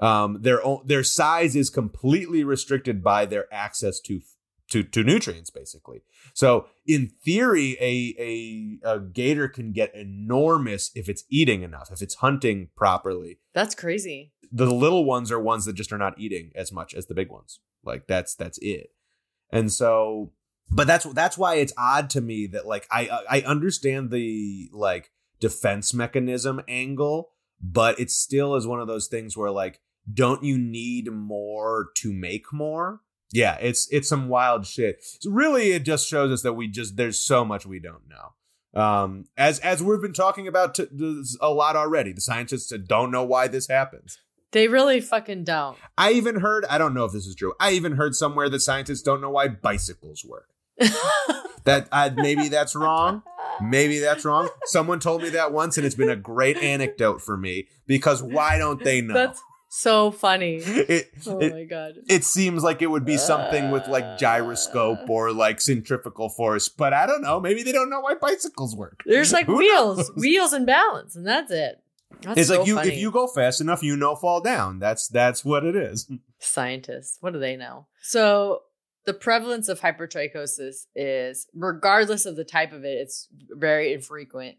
Um, their their size is completely restricted by their access to to to nutrients, basically. So in theory, a a, a gator can get enormous if it's eating enough, if it's hunting properly. That's crazy. The little ones are ones that just are not eating as much as the big ones. Like that's that's it. And so, but that's that's why it's odd to me that like I uh, I understand the like defense mechanism angle, but it still is one of those things where like don't you need more to make more? Yeah, it's it's some wild shit. So really, it just shows us that we just there's so much we don't know. Um, as as we've been talking about t- a lot already, the scientists don't know why this happens. They really fucking don't. I even heard I don't know if this is true. I even heard somewhere that scientists don't know why bicycles work. *laughs* That I, maybe that's wrong. Maybe that's wrong. Someone told me that once, and it's been a great anecdote for me because why don't they know? That's so funny. *laughs* it, Oh it, my god. it seems like it would be something with like ah. gyroscope or like centrifugal force, but I don't know. Maybe they don't know why bicycles work. There's like *laughs* Who wheels, knows? wheels and balance, and that's it. That's It's so like you funny. if you go fast enough, you know fall down. That's that's what it is. *laughs* scientists, what do they know? So the prevalence of hypertrichosis is, regardless of the type of it, it's very infrequent.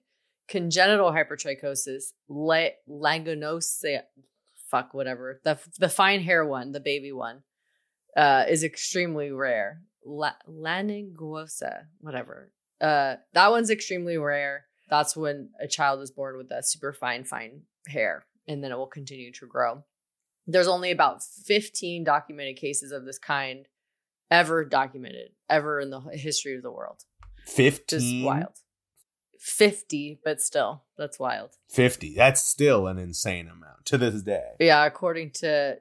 Congenital hypertrichosis, langonosia, fuck whatever, the the fine hair one, the baby one, uh, is extremely rare. La- whatever. Uh, that one's extremely rare. That's when a child is born with a super fine, fine hair, and then it will continue to grow. There's only about 15 documented cases of this kind ever documented, ever in the history of the world. Just Fifteen. wild. 50, but still, that's wild. 50. That's still an insane amount to this day. Yeah, according to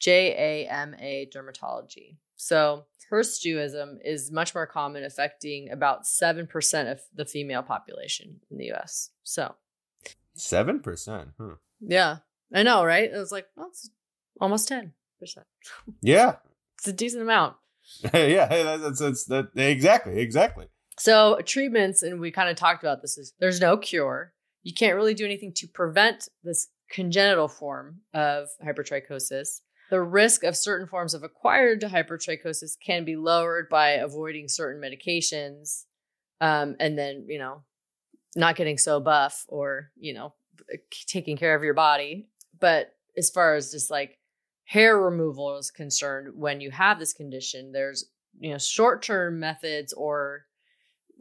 JAMA Dermatology. So, hirsutism is much more common, affecting about 7% of the female population in the US. So, 7%. Huh. yeah, I know, right? It was like, well, it's almost 10%. Yeah, *laughs* It's a decent amount. *laughs* yeah, hey, that's, that's that exactly, exactly. So treatments, and we kind of talked about this, is there's no cure. You can't really do anything to prevent this congenital form of hypertrichosis. The risk of certain forms of acquired hypertrichosis can be lowered by avoiding certain medications, um, and then you know, not getting so buff or you know, taking care of your body. But as far as just like hair removal is concerned, when you have this condition, there's you know short term methods or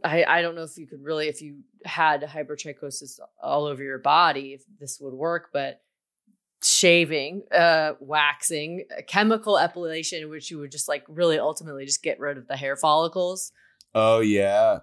I, I don't know if you could really if you had hypertrichosis all over your body if this would work but shaving uh waxing chemical epilation which you would just like really ultimately just get rid of the hair follicles Oh yeah.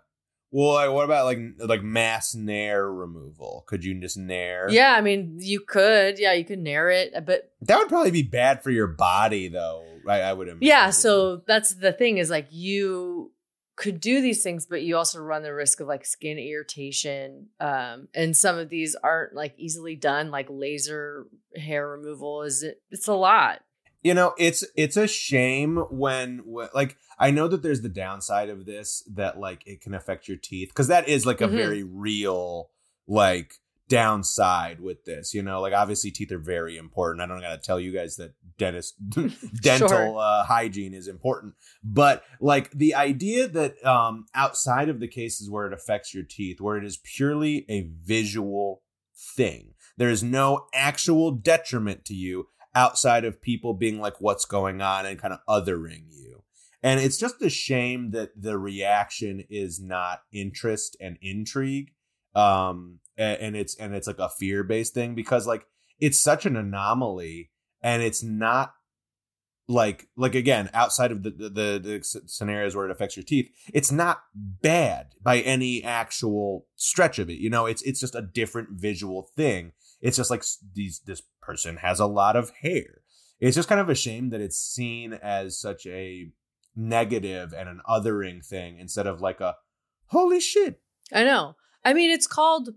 Well, like, what about like like mass nair removal? Could you just nair? yeah i mean you could yeah you could nair it uh, but that would probably be bad for your body, though. I, I would imagine. yeah so that's the thing is like you could do these things but you also run the risk of like skin irritation um and some of these aren't like easily done like laser hair removal is it it's a lot you know it's it's a shame when, like i know that there's the downside of this that like it can affect your teeth because that is like a Mhm. very real like downside with this you know? Like obviously teeth are very important. I don't gotta tell you guys that dentist *laughs* dental Sure. uh, hygiene is important. But like the idea that um outside of the cases where it affects your teeth where it is purely a visual thing. There is no actual detriment to you outside of people being like what's going on? and kind of othering you. And it's just a shame that the reaction is not interest and intrigue. Um and, it's and it's like a fear-based thing because like it's such an anomaly and it's not like like again outside of the the, the the scenarios where it affects your teeth it's not bad by any actual stretch of it you know? It's it's just a different visual thing. It's just like these this person has a lot of hair. It's just kind of a shame that it's seen as such a negative and an othering thing instead of like a holy shit. I know. I mean, it's called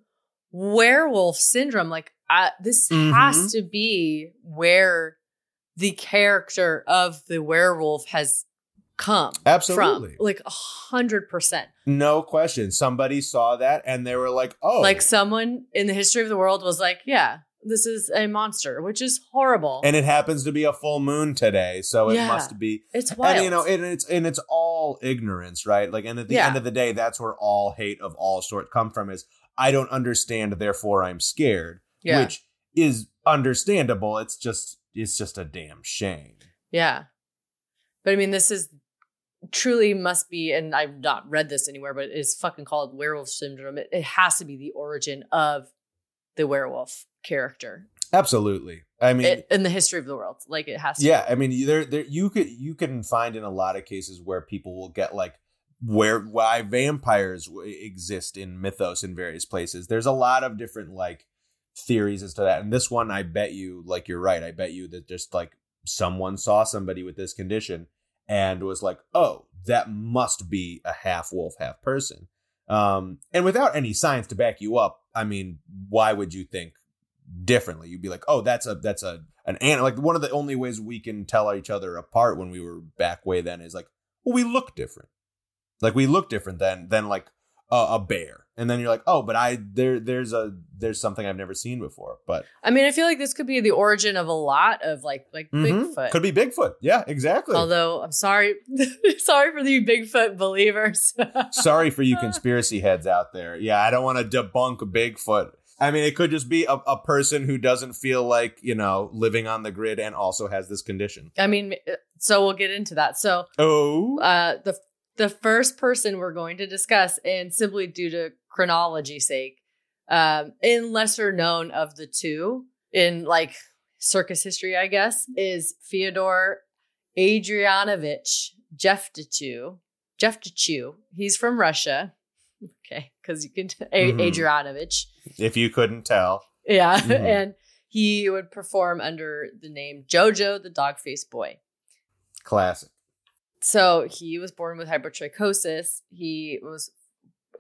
werewolf syndrome. Like, I, this Mhm. has to be where the character of the werewolf has come Absolutely. from. Like, a hundred percent. no question somebody saw that and they were like oh Like, someone in the history of the world was like, yeah, this is a monster, which is horrible. and it happens to be a full moon today so it Yeah. must be it's wild. And you know, and it's and it's all ignorance, right? Like, and at the Yeah. end of the day, that's where all hate of all sort come from. Is I don't understand, therefore I'm scared, yeah. which is understandable. It's just it's just a damn shame. Yeah. But I mean, this is truly must be, and I've not read this anywhere, but it's fucking called werewolf syndrome. It, it has to be the origin of the werewolf character Absolutely. I mean, it, in the history of the world. Like it has to. yeah. I mean, there there you could you can find in a lot of cases where people will get like where why vampires exist in mythos in various places. There's a lot of different like theories as to that. And this one, I bet you, like you're right. I bet you that just like someone saw somebody with this condition and was like, oh, that must be a half wolf, half person. Um, and without any science to back you up, I mean, why would you think differently? You'd be like, oh, that's a that's a an animal. Like one of the only ways we can tell each other apart when we were back way then is like, well, we look different. Like we look different than than like a, a bear. And then you're like, oh, but I there there's a there's something I've never seen before. But I mean, I feel like this could be the origin of a lot of like like Mhm. Bigfoot. could be Bigfoot. Yeah, exactly. Although I'm sorry, *laughs* sorry for the Bigfoot believers. *laughs* Sorry for you conspiracy heads out there. Yeah, I don't want to debunk Bigfoot. I mean, it could just be a, a person who doesn't feel like, you know, living on the grid and also has this condition. I mean, so we'll get into that. So Oh. uh, the the first person we're going to discuss, and simply due to chronology sake, um, in lesser known of the two in like circus history, I guess, is Fyodor Adrianovich Jeftichew. Jeftichew. He's from Russia. Okay, because you can A- Mhm. Adrianovich. if you couldn't tell. Yeah, *laughs* Mhm. and he would perform under the name Jojo the Dog Faced Boy. Classic. So he was born with hypertrichosis. He was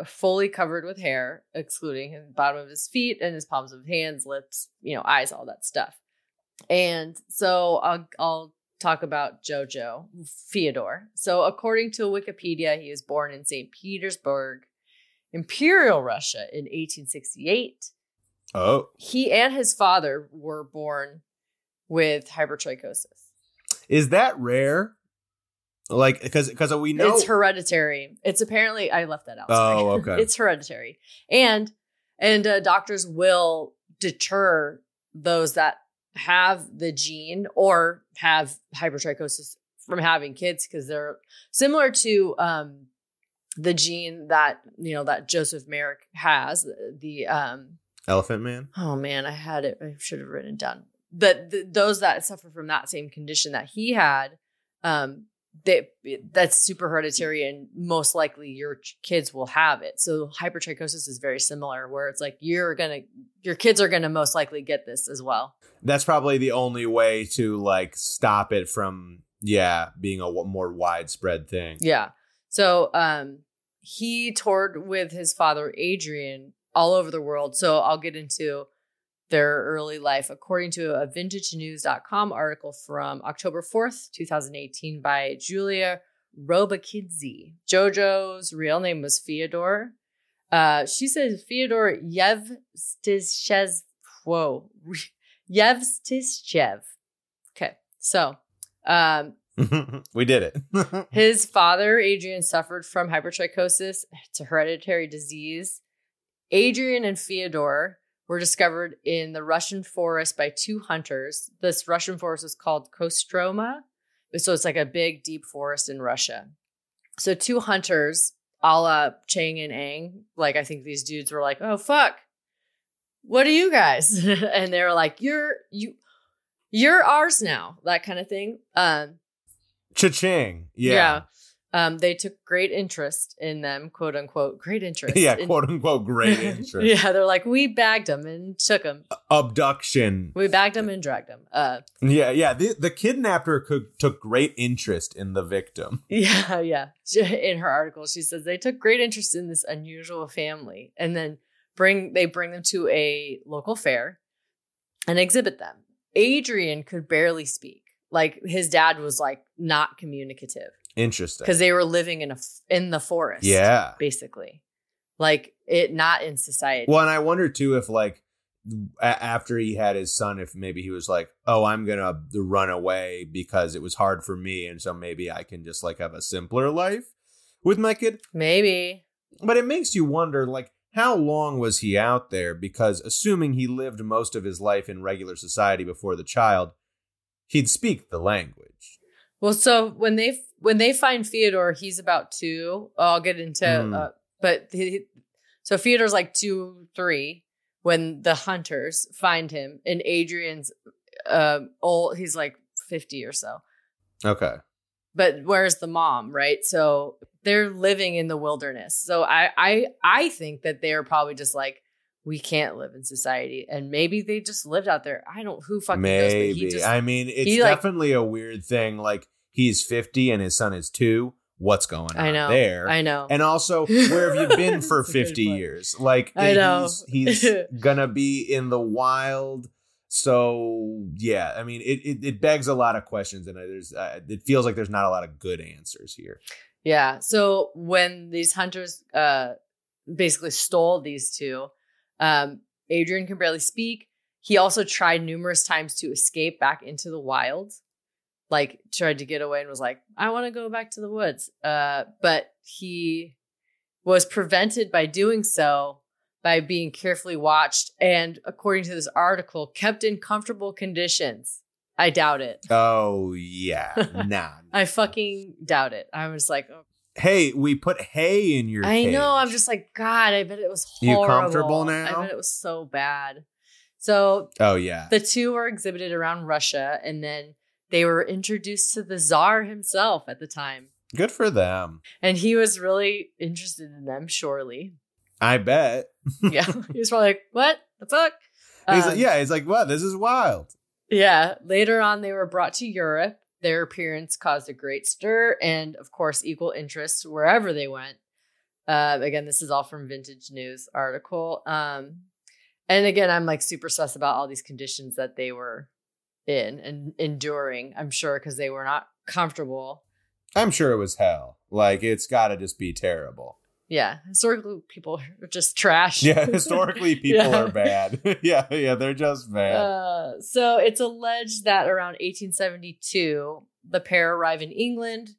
fully covered with hair, excluding the bottom of his feet and his palms of hands, lips, you know, eyes, all that stuff. And so I'll I'll talk about Jojo Fyodor. So, according to Wikipedia, he was born in St. Petersburg, Imperial Russia in 1868. Oh, He and his father were born with hypertrichosis. is that rare? Like, because because we know. It's hereditary. It's apparently I left that out. sorry. Oh, *laughs* okay. it's hereditary, and and uh, doctors will deter those that have the gene or have hypertrichosis from having kids because they're similar to um, the gene that you know that Joseph Merrick has. The um, Elephant Man. oh man, I had it. I should have written it down. But th- those that suffer from that same condition that he had, um, they that's super hereditary, and most likely your ch- kids will have it. So hypertrichosis is very similar, where it's like you're gonna, your kids are gonna most likely get this as well. That's probably the only way to like stop it from yeah being a w- more widespread thing. Yeah. So um, he toured with his father Adrian all over the world. So I'll get into their early life according to a vintagenews.com article from October 4th, 2018 by Julia Robakidze. Jojo's real name was Fyodor. Uh, she says Fyodor Yevstishev. Whoa. *laughs* Yevstyshev. Okay. So um, *laughs* we did it. *laughs* his father, Adrian, suffered from hypertrichosis. It's a hereditary disease. Adrian and Fyodor were discovered in the Russian forest by two hunters. This Russian forest is called Kostroma. So it's like a big, deep forest in Russia. So two hunters, a la Chang and Eng, like I think these dudes were like, oh fuck. What are you guys? *laughs* and they were like, You're you you're ours now, that kind of thing. Um Cha-ching. Yeah. Um, they took great interest in them, quote unquote, great interest. *laughs* Yeah, in- quote unquote great *laughs* interest. yeah, they're like, we bagged them and took them. Abduction. We bagged them and dragged them. Uh, Yeah, yeah. The, the kidnapper could, took great interest in the victim. *laughs* yeah, yeah. In her article, she says they took great interest in this unusual family, and then bring they bring them to a local fair and exhibit them. Adrian could barely speak. Like his dad was like not communicative Interesting. because they were living in a in the forest. Yeah. basically, like it not in society. Well, and I wonder too if like a- after he had his son, if maybe he was like, "Oh, I'm gonna run away because it was hard for me, and so maybe I can just like have a simpler life with my kid." Maybe. But it makes you wonder, like, how long was he out there? Because assuming he lived most of his life in regular society before the child, he'd speak the language. Well, so when they when they find Theodore, he's about two. I'll get into, Mm. uh, but he, so Theodore's like two, three when the hunters find him, and Adrian's uh, old. He's like fifty or so. Okay. But where's the mom, right? So they're living in the wilderness. So I I I think that they're probably just like we can't live in society, and maybe they just lived out there. I don't who fucking knows. But Maybe. he just I mean, it's he, like- definitely a weird thing. Like, he's 50 and his son is two. What's going on I know there? I know. And also, *laughs* where have you been for That's a good 50 years? Like, I know. he's, he's *laughs* gonna be in the wild. So yeah, I mean, it, it, it begs a lot of questions, and there's uh, it feels like there's not a lot of good answers here. Yeah. So when these hunters uh basically stole these two, um, Adrian can barely speak. He also tried numerous times to escape back into the wild, like tried to get away and was like, I want to go back to the woods. Uh, but he was prevented by doing so by being carefully watched and, according to this article, kept in comfortable conditions. I doubt it. Oh yeah, *laughs* nah. I fucking doubt it. I was like, oh, hey, we put hay in your. I know. I'm just like, God, I bet it was You comfortable now? I bet it was so bad. So Oh yeah. the two were exhibited around Russia, and then they were introduced to the czar himself at the time. Good for them. And he was really interested in them, surely. I bet. *laughs* Yeah. he was probably like, What the fuck? He's Um, like, yeah, he's like, wow, this is wild. Yeah. Later on, they were brought to Europe. Their appearance caused a great stir and, of course, equal interest wherever they went. Uh, again, this is all from Vintage News article. Um, and again, I'm like super sus about all these conditions that they were in and enduring. I'm sure because they were not comfortable. I'm sure it was hell. Like it's got to just be terrible. Yeah, historically, people are just trash. Yeah, *laughs* historically, people Yeah. are bad. *laughs* yeah, yeah, they're just bad. Uh, so it's alleged that around 1872, the pair arrive in England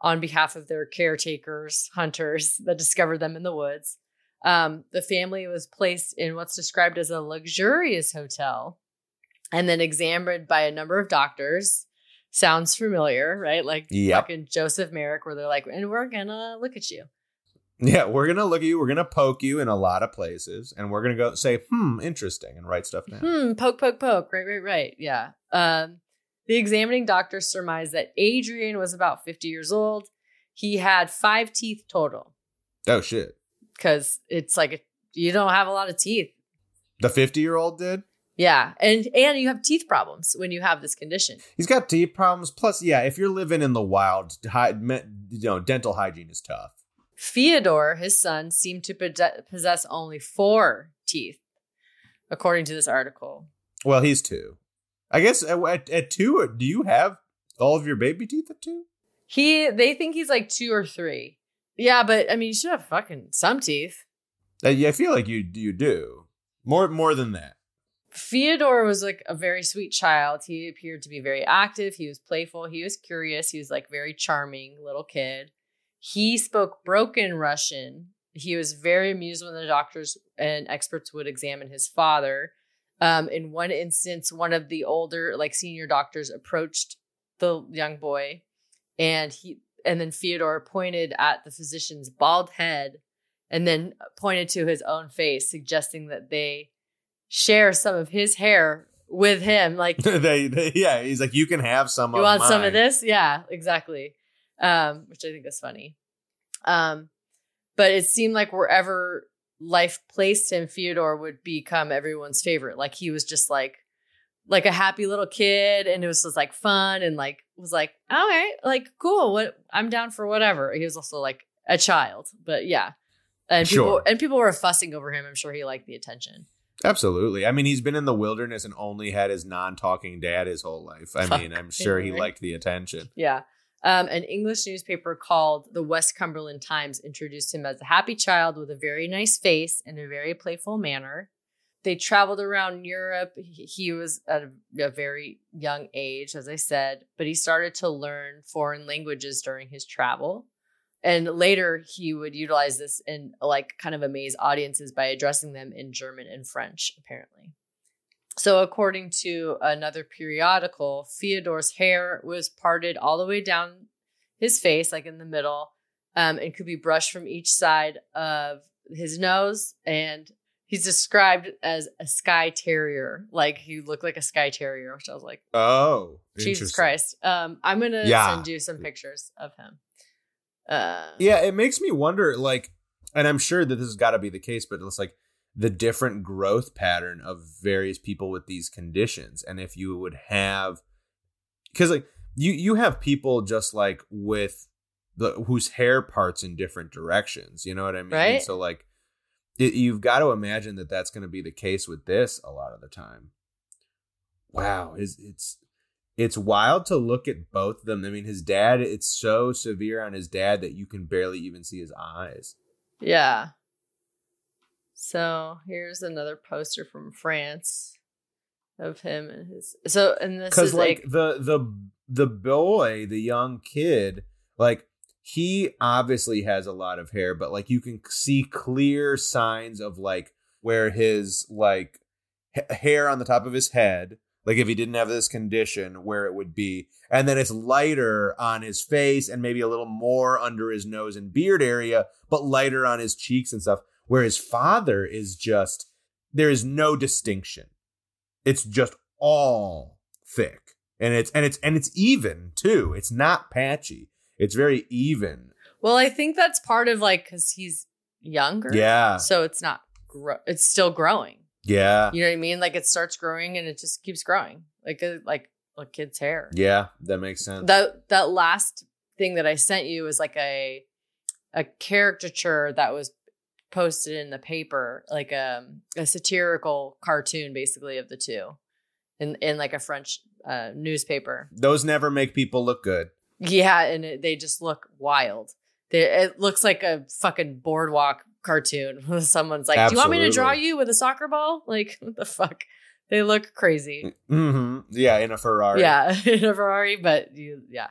on behalf of their caretakers, hunters that discovered them in the woods. Um, the family was placed in what's described as a luxurious hotel and then examined by a number of doctors. Sounds familiar, right? Like Yep. fucking Joseph Merrick, where they're like, and we're gonna look at you. yeah, we're gonna look at you. We're gonna poke you in a lot of places, and we're gonna go say, "Hmm, interesting," and write stuff down. Hmm, poke, poke, poke. Right, right, right. Yeah. Um, the examining doctor surmised that Adrian was about 50 years old. He had five teeth total Oh shit! because it's like a, you don't have a lot of teeth. The fifty-year-old did. Yeah, and and you have teeth problems when you have this condition. He's got teeth problems. Plus, yeah, if you're living in the wild, you know, dental hygiene is tough. Theodore, his son, seemed to possess only four teeth, according to this article. Well, he's two. I guess at, at, at two, do you have all of your baby teeth at two? He, they think he's like two or three. Yeah, but I mean, you should have fucking some teeth. Uh, yeah, I feel like you you do more more than that. Theodore was like a very sweet child. He appeared to be very active. He was playful. He was curious. He was like very charming little kid. He spoke broken Russian. He was very amused when the doctors and experts would examine his father. Um, in one instance, one of the older, like senior doctors, approached the young boy, and he and then Theodore pointed at the physician's bald head, and then pointed to his own face, suggesting that they share some of his hair with him. Like, *laughs* they, they, yeah, he's like, you can have some. you of want some of this? Yeah, exactly. Um, which I think is funny. Um, but it seemed like wherever life placed him, Theodore would become everyone's favorite. Like he was just like like a happy little kid and it was just like fun and like was like, all right, like cool. What I'm down for whatever. He was also like a child, but yeah. And people Sure. and people were fussing over him. I'm sure he liked the attention. Absolutely. I mean, he's been in the wilderness and only had his non-talking dad his whole life. I mean, I'm sure he *laughs* liked the attention. Yeah. Um, an English newspaper called the West Cumberland Times introduced him as a happy child with a very nice face and a very playful manner. They traveled around Europe. He he was at a, a very young age, as I said, but he started to learn foreign languages during his travel. And later, he would utilize this and like kind of amaze audiences by addressing them in German and French, apparently. So, according to another periodical, Theodore's hair was parted all the way down his face, like in the middle, um, and could be brushed from each side of his nose. And he's described as a Skye Terrier, like he looked like a Skye Terrier, which I was like, Oh, Jesus. Christ. Um, I'm gonna Yeah. send you some pictures of him. Uh, Yeah, it makes me wonder, like, and I'm sure that this has got to be the case, but it's like the different growth pattern of various people with these conditions, and if you would have, because like you you have people just like with the whose hair parts in different directions. You know what I mean? Right. So like, it, you've got to imagine that that's going to be the case with this a lot of the time. Wow, is it's it's wild to look at both of them. I mean, his dad, it's so severe on his dad that you can barely even see his eyes. Yeah. So here's another poster from France of him and his. So and this Because is like, like, the the the boy, the young kid, like he obviously has a lot of hair, but like you can see clear signs of like where his like ha- hair on the top of his head, like if he didn't have this condition, where it would be, and then it's lighter on his face and maybe a little more under his nose and beard area, but lighter on his cheeks and stuff. Where his father is just there is no distinction. It's just all thick. And it's and it's and it's even too. It's not patchy. It's very even. well, I think that's part of like because he's younger. Yeah. So it's not. Gro- it's still growing. Yeah. You know what I mean? Like it starts growing and it just keeps growing, like a, like a kid's hair. Yeah, that makes sense. That that last thing that I sent you was like a a caricature that was posted in the paper, like um, a satirical cartoon, basically of the two. in in like a French uh, newspaper. Those never make people look good. Yeah, and it, they just look wild. They, it looks like a fucking boardwalk cartoon. *laughs* Someone's like, "Do you want me to draw you with a soccer ball?" *laughs* Like, what the fuck? They look crazy. hmm Yeah, in a Ferrari. Yeah, *laughs* in a Ferrari, but you, yeah.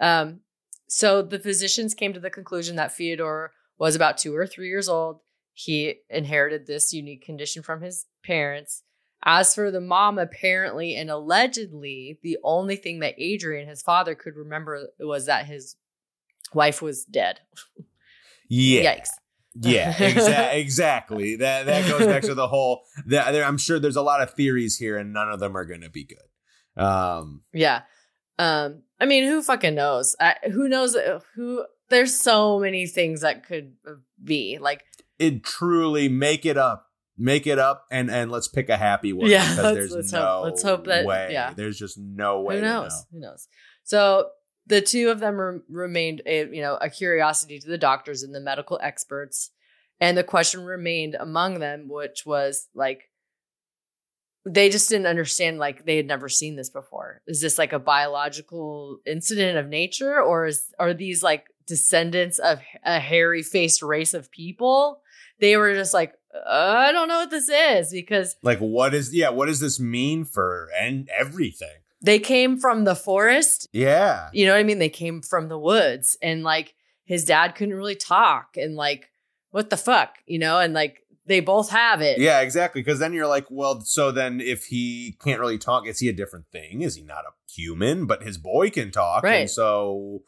Um, so the physicians came to the conclusion that Fyodor was about two or three years old. He inherited this unique condition from his parents. As for the mom, apparently and allegedly, the only thing that Adrian, his father, could remember was that his wife was dead. Yeah. Yikes. Yeah, exa- *laughs* exactly. That that goes back to the whole. That there, I'm sure there's a lot of theories here, and none of them are going to be good. Um, Yeah. Um, I mean, who fucking knows? I, who knows uh, who there's so many things that could be. Like it truly make it up, make it up, and and let's pick a happy one. Yeah, because let's- there's let's no hope- let's hope that- way. yeah. there's just no way. who knows? know. Who knows? So the two of them re- remained, a, you know, a curiosity to the doctors and the medical experts, and the question remained among them, which was like, they just didn't understand. Like they had never seen this before. Is this like a biological incident of nature, or is are these like descendants of a hairy faced race of people? They were just like, I don't know what this is because Like, what is? Yeah, what does this mean for and everything? They came from the forest Yeah, You know what I mean? They came from the woods and like his dad couldn't really talk and like what the fuck, you know? And like they both have it. yeah, exactly. Because then you're like, well, so then if he can't really talk, is he a different thing? Is he not a human? But his boy can talk, Right. And so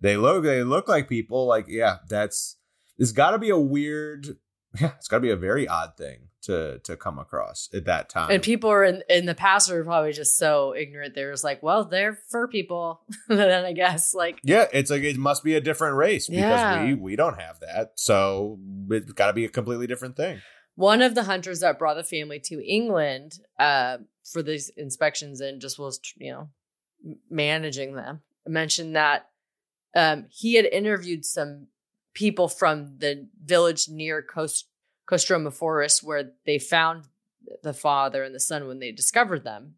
they look, they look like people. Like, yeah, that's it's got to be a weird. Yeah, it's got to be a very odd thing to to come across at that time. And people are in, in the past were probably just so ignorant. They're just like, well, they're fur people. *laughs* then I guess like yeah, it's like it must be a different race because Yeah. we we don't have that. So it's got to be a completely different thing. one of the hunters that brought the family to England uh, for these inspections and just was, you know, managing them mentioned that um, he had interviewed some people from the village near Coast Kostroma Forest where they found the father and the son when they discovered them.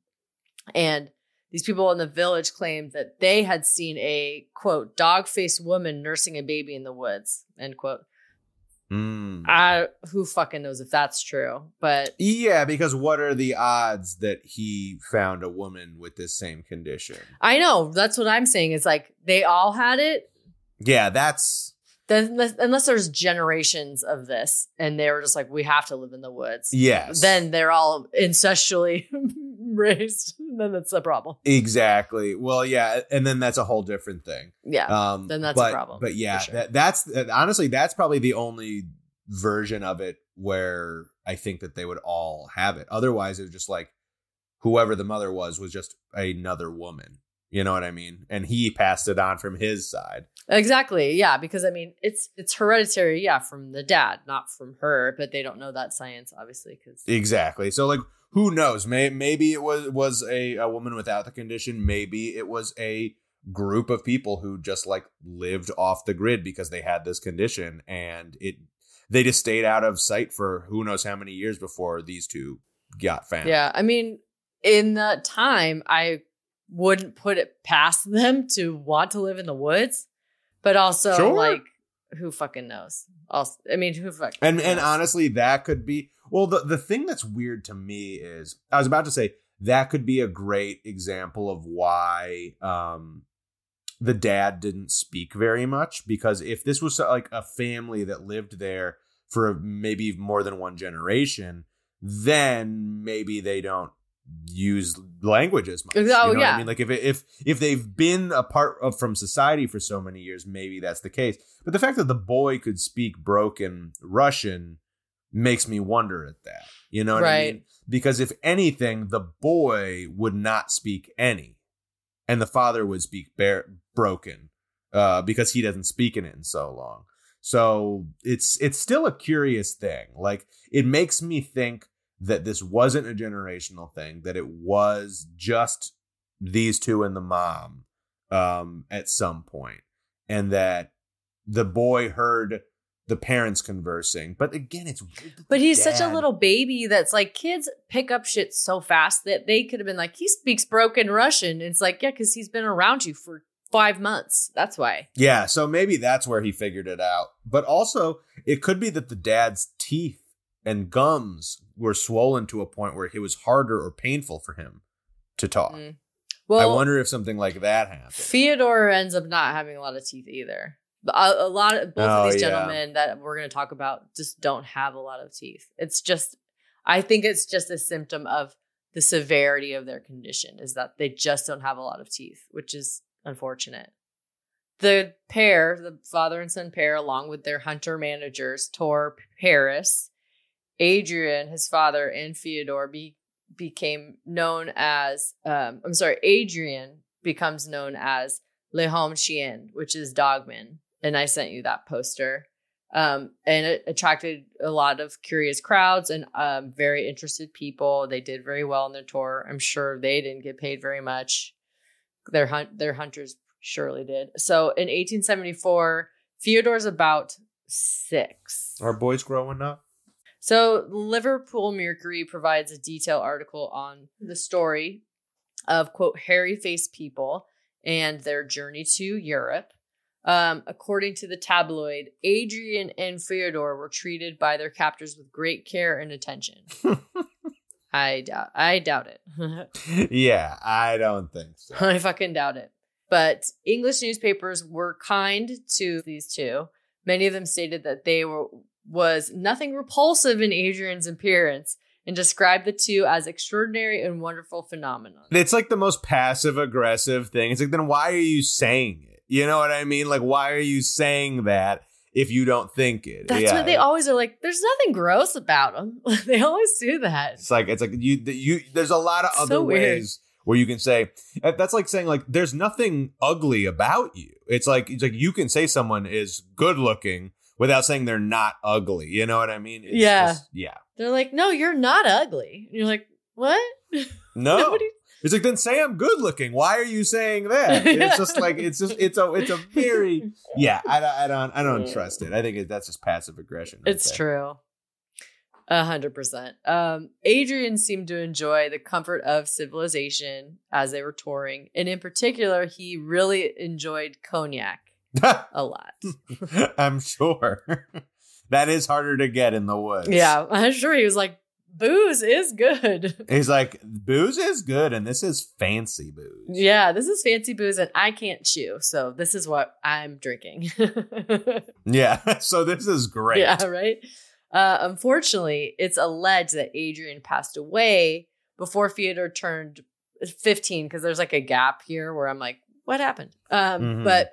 And these people in the village claimed that they had seen a quote dog faced woman nursing a baby in the woods end quote. Mm. I who fucking knows if that's true, but Yeah, because what are the odds that he found a woman with this same condition? I know that's what I'm saying. Is like they all had it. Yeah, that's Then unless, there's generations of this, and they were just like, we have to live in the woods. yes. Then they're all incestually *laughs* raised. then that's a problem. exactly. Well, yeah, and then that's a whole different thing. Yeah. Um, Then that's a problem, But yeah, sure. that, that's that- honestly that's probably the only version of it where I think that they would all have it. Otherwise, it was just like whoever the mother was was just another woman. You know what I mean? And he passed it on from his side. Exactly. Yeah. Because I mean, it's it's hereditary. Yeah, from the dad, not from her. But they don't know that science, obviously. Because Exactly. So like who knows? May, maybe it was was a, a woman without the condition. Maybe it was a group of people who just like lived off the grid because they had this condition and it they just stayed out of sight for who knows how many years before these two got found. Yeah, I mean, in that time, I wouldn't put it past *laughs* them to want to live in the woods, but also Sure. like, who fucking knows? Also, I mean, who fucking And and honestly, that could be well. The the thing that's weird to me is I was about to say that could be a great example of why um the dad didn't speak very much because if this was like a family that lived there for maybe more than one generation, then maybe they don't use language as much. Oh, You know yeah. I mean, like if if if they've been apart of, from society for so many years, maybe that's the case. But the fact that the boy could speak broken Russian makes me wonder at that. You know what I mean? Because if anything, the boy would not speak any, and the father would speak bare, broken uh, because he doesn't speak in it in so long. So it's it's still a curious thing. Like it makes me think that this wasn't a generational thing, that it was just these two and the mom um, at some point, and that the boy heard the parents conversing. But again, it's But he's such a little baby that's like kids pick up shit so fast that they could have been like, he speaks broken Russian. It's like, yeah, because he's been around you for five months. That's why. Yeah, so maybe that's where he figured it out. But also, it could be that the dad's teeth and gums were swollen to a point where it was harder or painful for him to talk. Mm. I wonder if something like that happened. Theodore ends up not having a lot of teeth either. A, a lot of both Oh, of these yeah. gentlemen that we're going to talk about just don't have a lot of teeth. It's just, I think it's just a symptom of the severity of their condition is that they just don't have a lot of teeth, which is unfortunate. The pair, the father and son pair, along with their hunter managers, Tor Paris, Adrian, his father, and Theodore be, became known as, um, I'm sorry, Adrian becomes known as Le Homme Chien, which is Dogman. And I sent you that poster. Um, and it attracted a lot of curious crowds and um, very interested people. They did very well on their tour. I'm sure they didn't get paid very much. Their hunt, their hunters surely did. So in 1874, Theodore's about six. Are boys growing up? So Liverpool Mercury provides a detailed article on the story of quote hairy faced people and their journey to Europe. Um, according to the tabloid, Adrian and Fyodor were treated by their captors with great care and attention. *laughs* I doubt. I doubt it. *laughs* yeah, I don't think so. I fucking doubt it. But English newspapers were kind to these two. Many of them stated that they were was nothing repulsive in Adrian's appearance and described the two as extraordinary and wonderful phenomena. It's like the most passive aggressive thing. It's like, then why are you saying it? You know what I mean? Like, why are you saying that if you don't think it? That's Yeah. what they always are like. There's nothing gross about them. *laughs* they always do that. It's like it's like you you. There's a lot of So other weird. ways where you can say eh, that's like saying like there's nothing ugly about you. It's like it's like you can say someone is good looking without saying they're not ugly. You know what I mean? It's Yeah. just- yeah. They're like, no, you're not ugly. And you're like, what? *laughs* No. Nobody- It's like then say I'm good looking. Why are you saying that? *laughs* It's just like it's just it's a it's a very *laughs* yeah. I, don't- I don't I don't trust it. I think it, that's just passive aggression. right It's there. true. A hundred percent. Um, Adrian seemed to enjoy the comfort of civilization as they were touring, and in particular, he really enjoyed cognac a lot. *laughs* I'm sure *laughs* that is harder to get in the woods. yeah, I'm sure he was like, "Booze is good." *laughs* He's like, booze is good, and this is fancy booze. Yeah, this is fancy booze, and I can't chew, so this is what I'm drinking. Yeah. So this is great. Yeah, right. Uh, unfortunately, it's alleged that Adrian passed away before Fyodor turned 15 because there's like a gap here where I'm like, what happened? Um, Mhm. But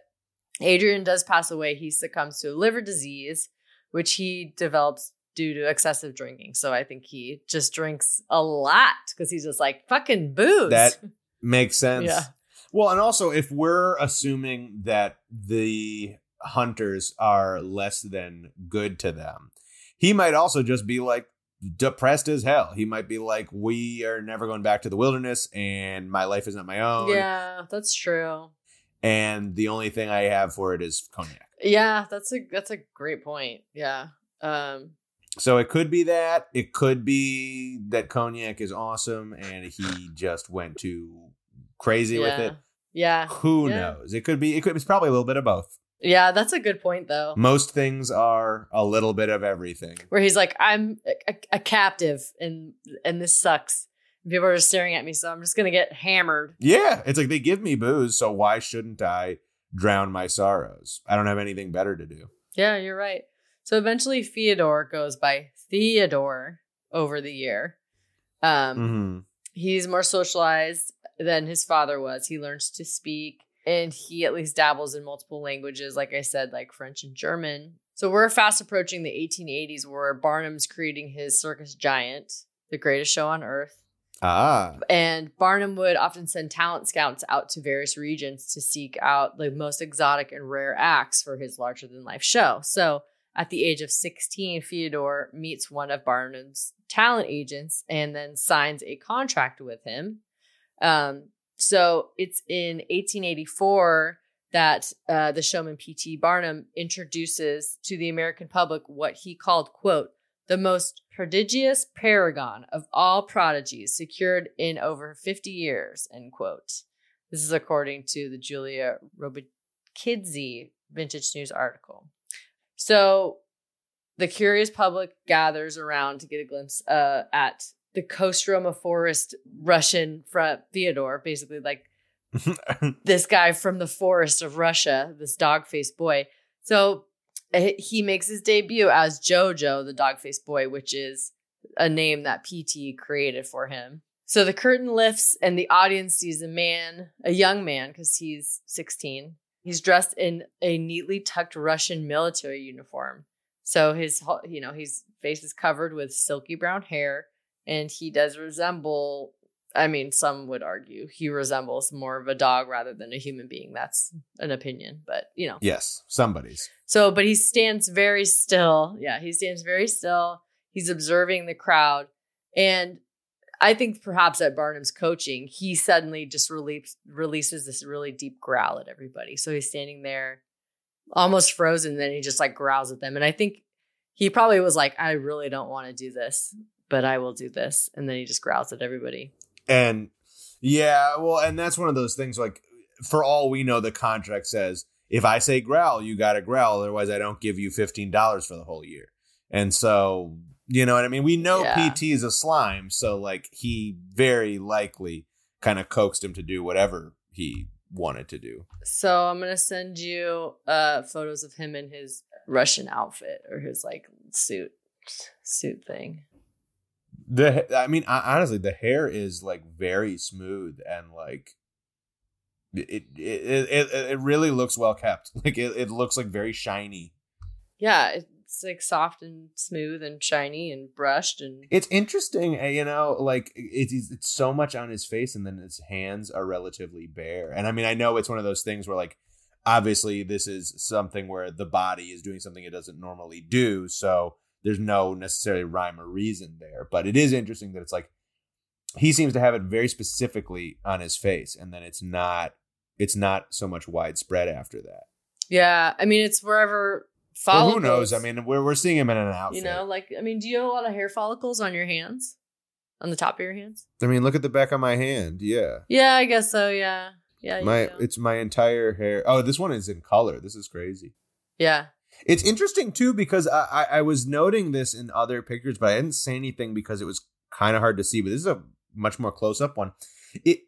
Adrian does pass away. He succumbs to a liver disease, which he develops due to excessive drinking. So I think he just drinks a lot because he's just like, fucking booze. That *laughs* makes sense. Yeah. Well, and also if we're assuming that the hunters are less than good to them, he might also just be like depressed as hell. He might be like, "We are never going back to the wilderness, and my life is not my own, yeah, that's true. And the only thing I have for it is cognac." Yeah, that's a that's a great point. Yeah. Um So it could be that. It could be that cognac is awesome, and he just went too crazy with it. Yeah. Who Yeah. knows? It could be. It could. It's probably a little bit of both. Yeah, that's a good point though. Most things are a little bit of everything. Where he's like, I'm a, a captive and and this sucks. People are just staring at me, so I'm just gonna get hammered. Yeah, it's like they give me booze, so why shouldn't I drown my sorrows? I don't have anything better to do. Yeah, you're right. So eventually Theodore goes by Theodore over the year. Um hmm he's more socialized than his father was. He learns to speak and he at least dabbles in multiple languages, like I said, like French and German. So we're fast approaching the 1880s where Barnum's creating his circus giant, the greatest show on earth. Ah, And Barnum would often send talent scouts out to various regions to seek out the most exotic and rare acts for his larger than life show. So at the age of 16, Theodore meets one of Barnum's talent agents and then signs a contract with him. Um, so it's in 1884 that uh, the showman P.T. Barnum introduces to the American public what he called, quote, the most prodigious paragon of all prodigies secured in over 50 years, end quote. This is according to the Julia Robakidze Vintage News article. So the curious public gathers around to get a glimpse uh, at the Kostroma Forest Russian front Theodore, basically like *laughs* this guy from the forest of Russia, this dog faced boy. So Eh, he makes his debut as Jojo, the dog faced boy, which is a name that PT created for him. So the curtain lifts and the audience sees a man, a young man, because he's 16. He's dressed in a neatly tucked Russian military uniform. So his, you know, his face is covered with silky brown hair, and he does resemble I mean, some would argue he resembles more of a dog rather than a human being. That's an opinion, but you know. Yes, somebody's. So, but he stands very still. Yeah, he stands very still. He's observing the crowd. And I think perhaps at Barnum's coaching, he suddenly just release, releases this really deep growl at everybody. So he's standing there almost frozen. Then he just like growls at them. And I think he probably was like, I really don't want to do this, but I will do this. And then he just growls at everybody. And yeah, well, and that's one of those things like for all we know, the contract says if I say growl, you got to growl. Otherwise, I don't give you $15 for the whole year. And so, you know what I mean? We know yeah. PT is a slime. So, like, he very likely kind of coaxed him to do whatever he wanted to do. So, I'm going to send you uh, photos of him in his Russian outfit or his like suit suit thing. The I mean, honestly, the hair is like very smooth and like it it it, it really looks well kept. *laughs* Like it, it looks like very shiny. Yeah, it's like soft and smooth and shiny and brushed and it's interesting eh, you know like it's it's so much on his face and then his hands are relatively bare and i mean i know it's one of those things where like obviously this is something where the body is doing something it doesn't normally do so there's no necessarily rhyme or reason there. But it is interesting that it's like he seems to have it very specifically on his face, and then it's not it's not so much widespread after that. Yeah, I mean it's wherever follicles. Well, who knows? I mean, we're we're seeing him in an outfit. You know, like I mean, do you have a lot of hair follicles on your hands, on the top of your hands? I mean, look at the back of my hand. Yeah. Yeah, I guess so. Yeah. Yeah. My it's my entire hair. Oh, this one is in color. This is crazy. Yeah. It's interesting too because I, I, I was noting this in other pictures, but I didn't say anything because it was kind of hard to see. But this is a much more close up one. It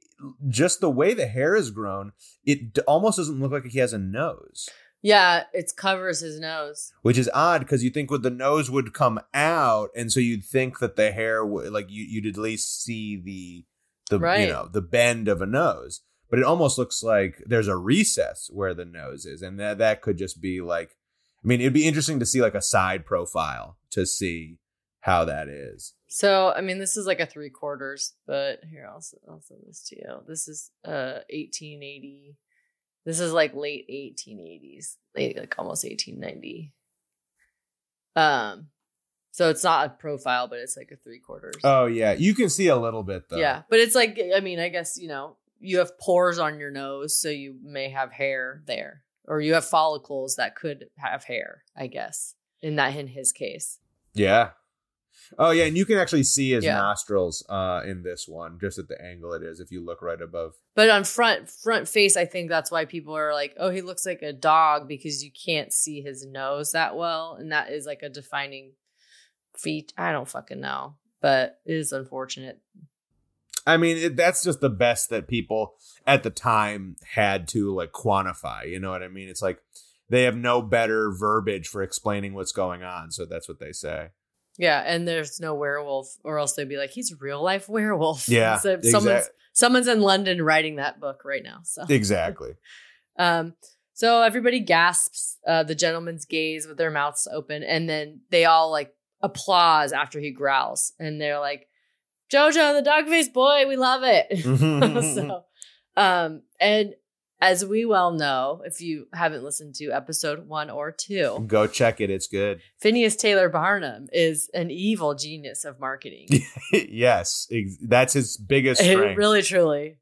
just the way the hair is grown, it almost doesn't look like he has a nose. Yeah, it covers his nose, which is odd because you think with the nose would come out, and so you'd think that the hair would like you you'd at least see the the right. you know the bend of a nose, but it almost looks like there's a recess where the nose is, and that that could just be like I mean, it'd be interesting to see like a side profile to see how that is. So, I mean, this is like a three quarters, but here I'll I'll send this to you. This is uh 1880. This is like late 1880s, late like almost 1890. Um, so it's not a profile, but it's like a three quarters. Oh yeah, you can see a little bit though. Yeah, but it's like I mean, I guess you know you have pores on your nose, so you may have hair there or you have follicles that could have hair, I guess. In that in his case. Yeah. Oh yeah, and you can actually see his yeah. nostrils uh in this one, just at the angle it is if you look right above. But on front front face, I think that's why people are like, "Oh, he looks like a dog" because you can't see his nose that well, and that is like a defining feat. I don't fucking know, but it is unfortunate. I mean, it, that's just the best that people at the time had to like quantify. You know what I mean? It's like they have no better verbiage for explaining what's going on, so that's what they say. Yeah, and there's no werewolf, or else they'd be like, "He's a real life werewolf." Yeah, *laughs* so someone's someone's in London writing that book right now. So exactly. *laughs* um. So everybody gasps uh, the gentleman's gaze with their mouths open, and then they all like applause after he growls, and they're like, Jojo, the dog faced boy, we love it. *laughs* *laughs* so, um, and as we well know, if you haven't listened to episode one or two, go check it. It's good. Phineas Taylor Barnum is an evil genius of marketing. *laughs* yes, that's his biggest strength. really, truly.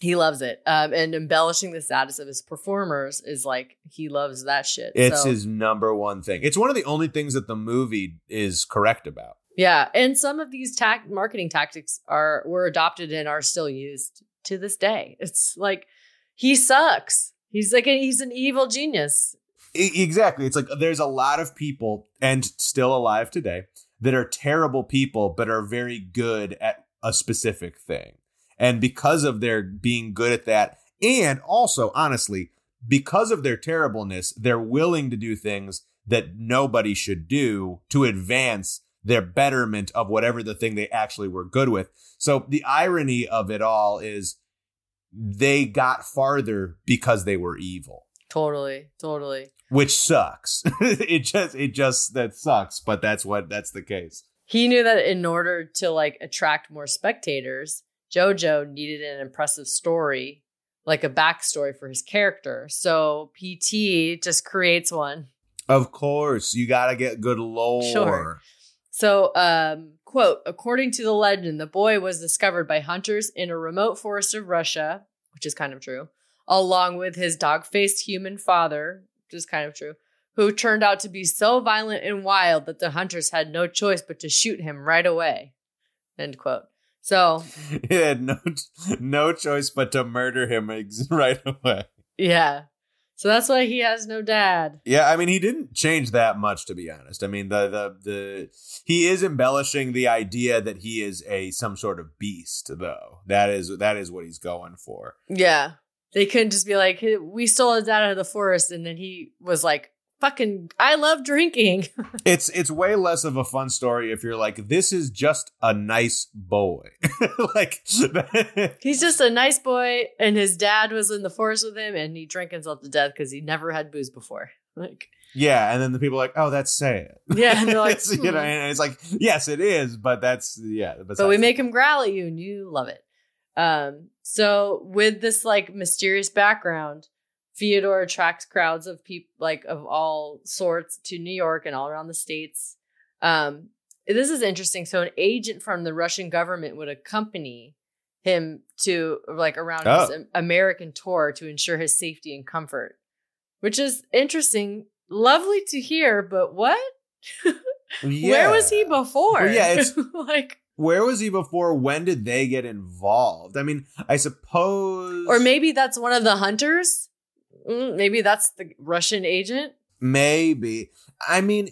He loves it. Um, and embellishing the status of his performers is like he loves that shit. It's So, his number one thing. It's one of the only things that the movie is correct about. Yeah, and some of these marketing tactics are were adopted and are still used to this day. It's like he sucks. He's like a, he's an evil genius. Exactly. It's like there's a lot of people and still alive today that are terrible people but are very good at a specific thing. And because of their being good at that and also honestly because of their terribleness, they're willing to do things that nobody should do to advance their betterment of whatever the thing they actually were good with. So the irony of it all is they got farther because they were evil Totally, totally. which sucks. *laughs* it just it just that sucks, but that's what that's the case. He knew that in order to like attract more spectators, JoJo needed an impressive story, like a backstory for his character. So PT just creates one. Of course, you got to get good lore. Sure. So, um, quote, according to the legend, the boy was discovered by hunters in a remote forest of Russia, which is kind of true, along with his dog faced human father, which is kind of true, who turned out to be so violent and wild that the hunters had no choice but to shoot him right away. End quote. So, *laughs* He had no no choice but to murder him *laughs* right away. yeah. So that's why he has no dad. Yeah, I mean he didn't change that much to be honest. I mean the the the he is embellishing the idea that he is a some sort of beast though. That is that is what he's going for. Yeah. They couldn't just be like, we stole his dad out of the forest. And then he was like, fucking, I love drinking. *laughs* It's it's way less of a fun story if you're like this is just a nice boy. *laughs* like *laughs* He's just a nice boy, and his dad was in the forest with him, and he drank himself to death because he never had booze before. Like, Yeah, and then the people are like, "Oh, that's sad." yeah, and they're like, It's, you know, "Hmm." and it's like, yes, it is, but that's yeah. but we make him growl at you, and you love it. Um, so with this like mysterious background, Fyodor attracts crowds of people like of all sorts to New York and all around the states. Um, this is interesting. So an agent from the Russian government would accompany him to like around his Oh. Am- American tour to ensure his safety and comfort, which is interesting. Lovely to hear, but what? *laughs* Where was he before? Well, yeah, it's- *laughs* like, Where was he before? When did they get involved? I mean, I suppose, or maybe that's one of the hunters. Mm, maybe that's the Russian agent. maybe. I mean,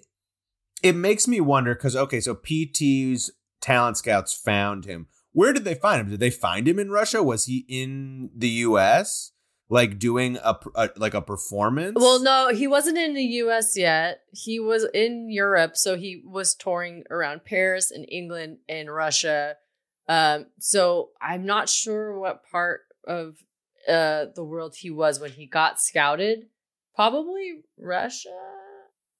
it makes me wonder because okay, so PT's talent scouts found him. Where did they find him? Did they find him in Russia? Was he in the U.S. like doing a, a like a performance? Well, no, he wasn't in the US yet. He was in Europe, so he was touring around Paris and England and Russia. Um, so I'm not sure what part of uh the world he was when he got scouted. Probably Russia.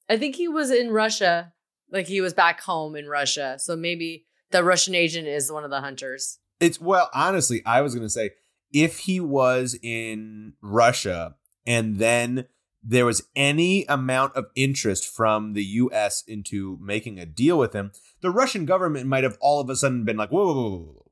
I think he was in Russia, like he was back home in Russia. So maybe the Russian agent is one of the hunters. It's well, honestly, I was gonna say if he was in Russia and then there was any amount of interest from the US into making a deal with him, the Russian government might have all of a sudden been like, whoa, whoa, whoa.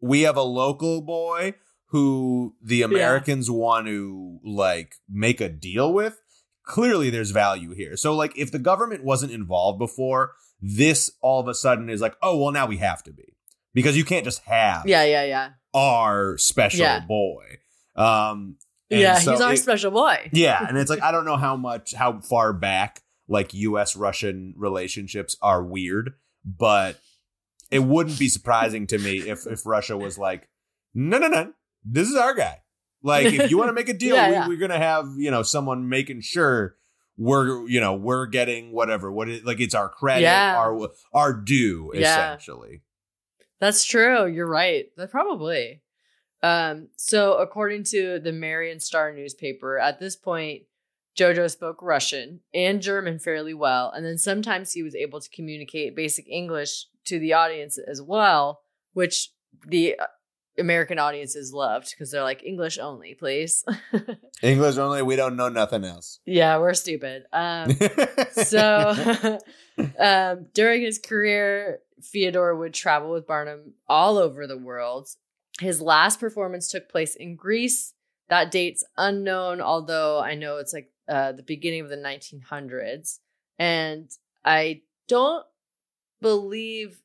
we have a local boy who the Americans want to like make a deal with. Clearly there's value here. So like if the government wasn't involved before, this all of a sudden is like, oh well now we have to be. Because you can't just have Yeah, yeah, yeah. our special Yeah. boy. Um, and yeah, so he's our it- special boy. *laughs* yeah, and it's like I don't know how much how far back like U.S. Russian relationships are weird, but it wouldn't be surprising to me if if Russia was like, no, no, no, this is our guy. Like, if you want to make a *laughs* deal, Yeah, we, yeah. we're gonna have you know someone making sure we're you know we're getting whatever what it, like it's our credit, Yeah. our our due essentially. That's true. You're right. That probably. Um, so according to the Marion Star newspaper, at this point, Jojo spoke Russian and German fairly well, and then sometimes he was able to communicate basic English to the audience as well, which the American audiences loved because they're like English only, please. *laughs* English only. We don't know nothing else. yeah, we're stupid. Um, *laughs* so *laughs* um, during his career, Fyodor would travel with Barnum all over the world. his last performance took place in Greece. That date's unknown, although I know it's like uh, the beginning of the 1900s. And I don't believe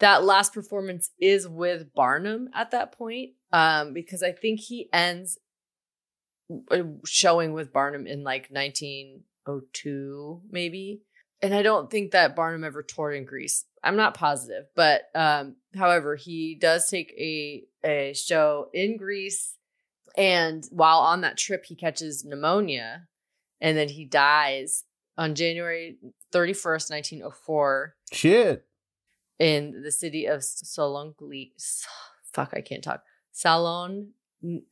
that last performance is with Barnum at that point, um, because I think he ends uh, showing with Barnum in like 1902, maybe. And I don't think that Barnum ever toured in Greece. I'm not positive, but um, however, he does take a a show in Greece, and while on that trip, he catches pneumonia, and then he dies on January 31st, 1904. Shit. In the city of Saloniki. Fuck, I can't talk. Salon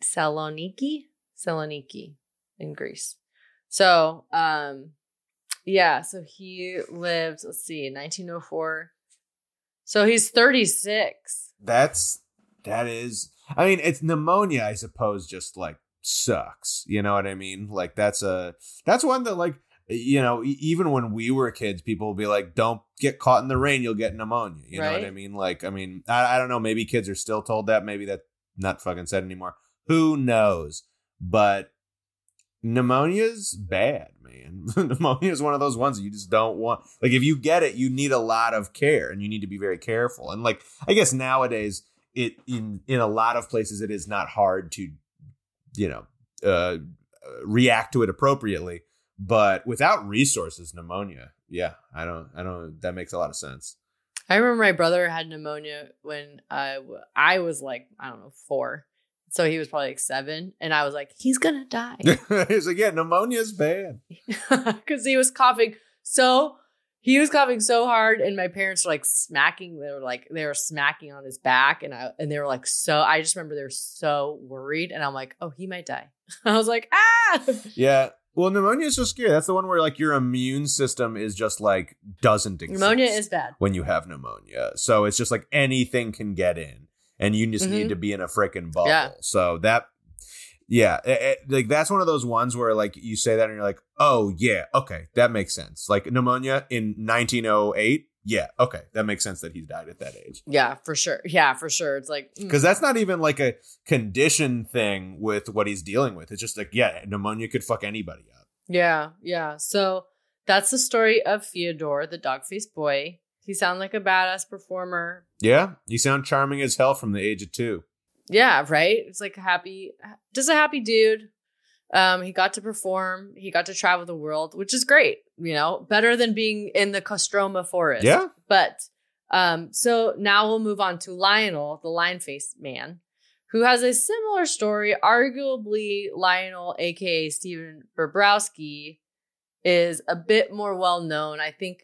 Saloniki? Saloniki in Greece. So, um, yeah, so he lived, let's see, 1904. So he's 36. That's that is I mean, it's pneumonia, I suppose, just like sucks. You know what I mean? Like that's a that's one that like you know, even when we were kids, people will be like, "Don't get caught in the rain; you'll get pneumonia." You right. know what I mean? Like, I mean, I, I don't know. Maybe kids are still told that. Maybe that's not fucking said anymore. Who knows? But pneumonia's bad, man. *laughs* pneumonia is one of those ones you just don't want. Like, if you get it, you need a lot of care, and you need to be very careful. And like, I guess nowadays, it in in a lot of places, it is not hard to, you know, uh, react to it appropriately but without resources pneumonia. Yeah i don't i don't that makes a lot of sense. I remember my brother had pneumonia when i i was like i don't know four. So he was probably like seven and i was like he's gonna die. *laughs* He's like yeah pneumonia's bad. *laughs* Because he was coughing so he was coughing so hard and my parents were like smacking they were like they were smacking on his back and i and they were like so i just remember they were so worried and i'm like oh he might die. *laughs* I was like ah! Yeah well, pneumonia is so scary. That's the one where like your immune system is just like doesn't exist. Pneumonia is bad when you have pneumonia. So it's just like anything can get in, and you just mm-hmm. need to be in a freaking bubble. Yeah. So that, yeah, it, it, like that's one of those ones where like you say that and you're like, oh yeah, okay, that makes sense. Like pneumonia in 1908 yeah, okay, that makes sense that he's died at that age. Yeah, for sure. Yeah, for sure. It's like because mm. that's not even like a condition thing with what he's dealing with. It's just like yeah, pneumonia could fuck anybody up. Yeah, yeah. So that's the story of Fyodor, the dog faced boy. He sounds like a badass performer. Yeah, you sound charming as hell from the age of two. Yeah, right. It's like a happy, just a happy dude. Um, he got to perform. He got to travel the world, which is great. You know, better than being in the Kostroma forest. Yeah. But um, so now we'll move on to Lionel, the lion faced man, who has a similar story. Arguably, Lionel, aka Stephen Bobrowski, is a bit more well known. I think,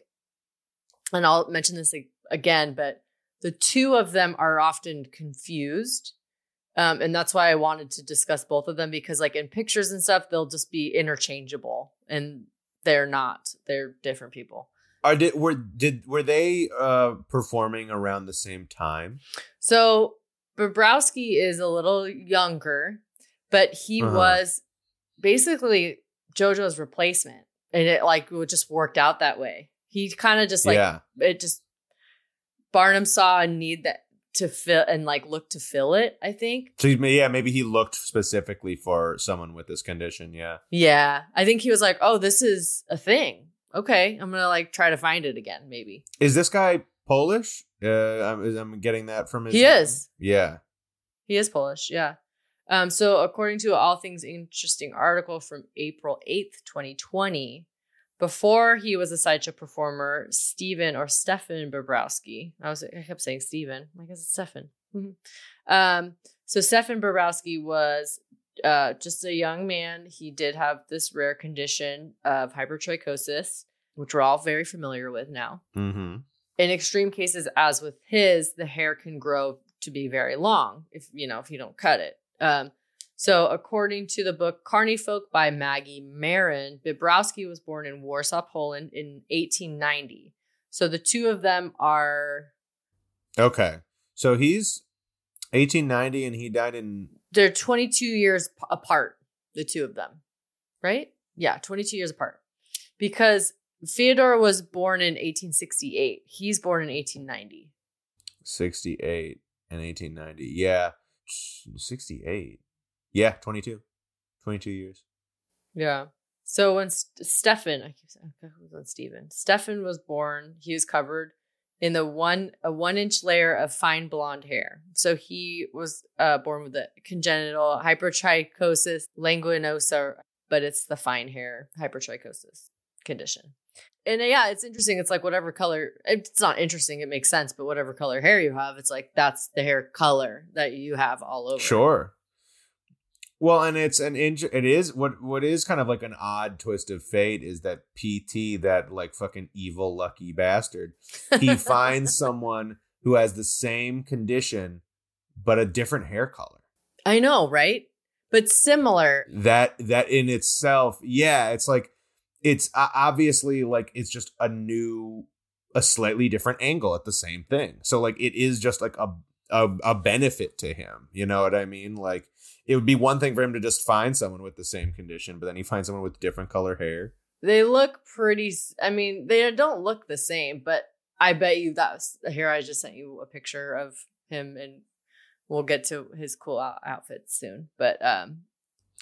and I'll mention this again, but the two of them are often confused um, and that's why I wanted to discuss both of them because, like, in pictures and stuff, they'll just be interchangeable, and they're not. They're different people. Are did were did were they uh performing around the same time? So Bobrowski is a little younger, but he uh-huh. was basically JoJo's replacement, and it like it just worked out that way. He kind of just like yeah. it just Barnum saw a need that to fill and like look to fill it. I think. So yeah, maybe he looked specifically for someone with this condition. Yeah. Yeah, I think he was like, "Oh, this is a thing. Okay, I'm gonna like try to find it again. Maybe." Is this guy Polish? Uh, I'm, I'm getting that from his. He name. is. Yeah. He is Polish. Yeah. Um, so according to All Things Interesting article from April 8th, 2020, before he was a sideshow performer, Stephen or Stefan Bobrowski. I was I kept saying Stephen. I guess it's Stefan. Mm-hmm. um, so Stefan Bobrowski was uh, just a young man. He did have this rare condition of hypertrichosis, which we're all very familiar with now. Mm-hmm. In extreme cases, as with his, the hair can grow to be very long if you know if you don't cut it. Um, so, according to the book Carny Folk by Maggie Marin, Bibrowski was born in Warsaw, Poland in 1890. So, the two of them are. Okay. So, he's 1890 and he died in. They're 22 years p- apart, the two of them, right? Yeah, 22 years apart. Because Fyodor was born in 1868. He's born in 1890. 68. and 1890. Yeah, 68. Yeah, 22. 22 years. Yeah. So when St- Stefan, I keep saying who was on Stephen. Stefan was born. He was covered in the one a one inch layer of fine blonde hair. So he was uh, born with a congenital hypertrichosis languinosa, but it's the fine hair hypertrichosis condition. And uh, yeah, it's interesting. It's like whatever color. It's not interesting. It makes sense. But whatever color hair you have, it's like that's the hair color that you have all over. Sure. Well, and it's an inj- it is what what is kind of like an odd twist of fate is that PT that like fucking evil lucky bastard. He *laughs* finds someone who has the same condition but a different hair color. I know, right? But similar. That that in itself, yeah, it's like it's obviously like it's just a new a slightly different angle at the same thing. So like it is just like a a, a benefit to him. You know what I mean? Like it would be one thing for him to just find someone with the same condition, but then he finds someone with different color hair. They look pretty. I mean, they don't look the same, but I bet you that's here. I just sent you a picture of him, and we'll get to his cool out- outfits soon. But um,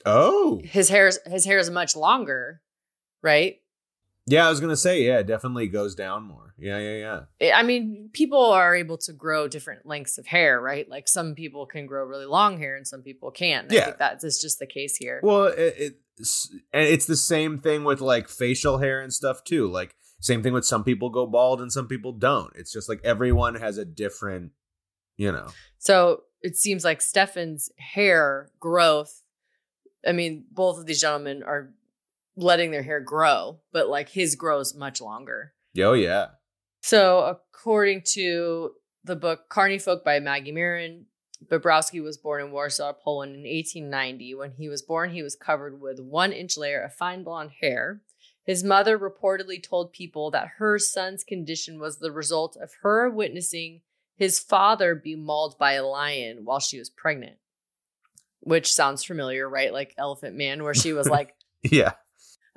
Oh, his hair is his hair is much longer, right? Yeah. I was gonna say, yeah, it definitely goes down more. Yeah, yeah, yeah. I mean, people are able to grow different lengths of hair, right? Like some people can grow really long hair, and some people can't. I Yeah. think that is just the case here. Well, it, it's it's the same thing with like facial hair and stuff too. Like same thing with some people go bald and some people don't. It's just like everyone has a different, you know. So it seems like Stefan's hair growth. I mean, both of these gentlemen are letting their hair grow, but like his grows much longer. Oh yeah. So, according to the book Carny Folk by Maggie Mirren, Bobrowski was born in Warsaw, Poland in 1890. When he was born, he was covered with one inch layer of fine blonde hair. His mother reportedly told people that her son's condition was the result of her witnessing his father be mauled by a lion while she was pregnant. Which sounds familiar, right? Like Elephant Man, where she was *laughs* like, Yeah.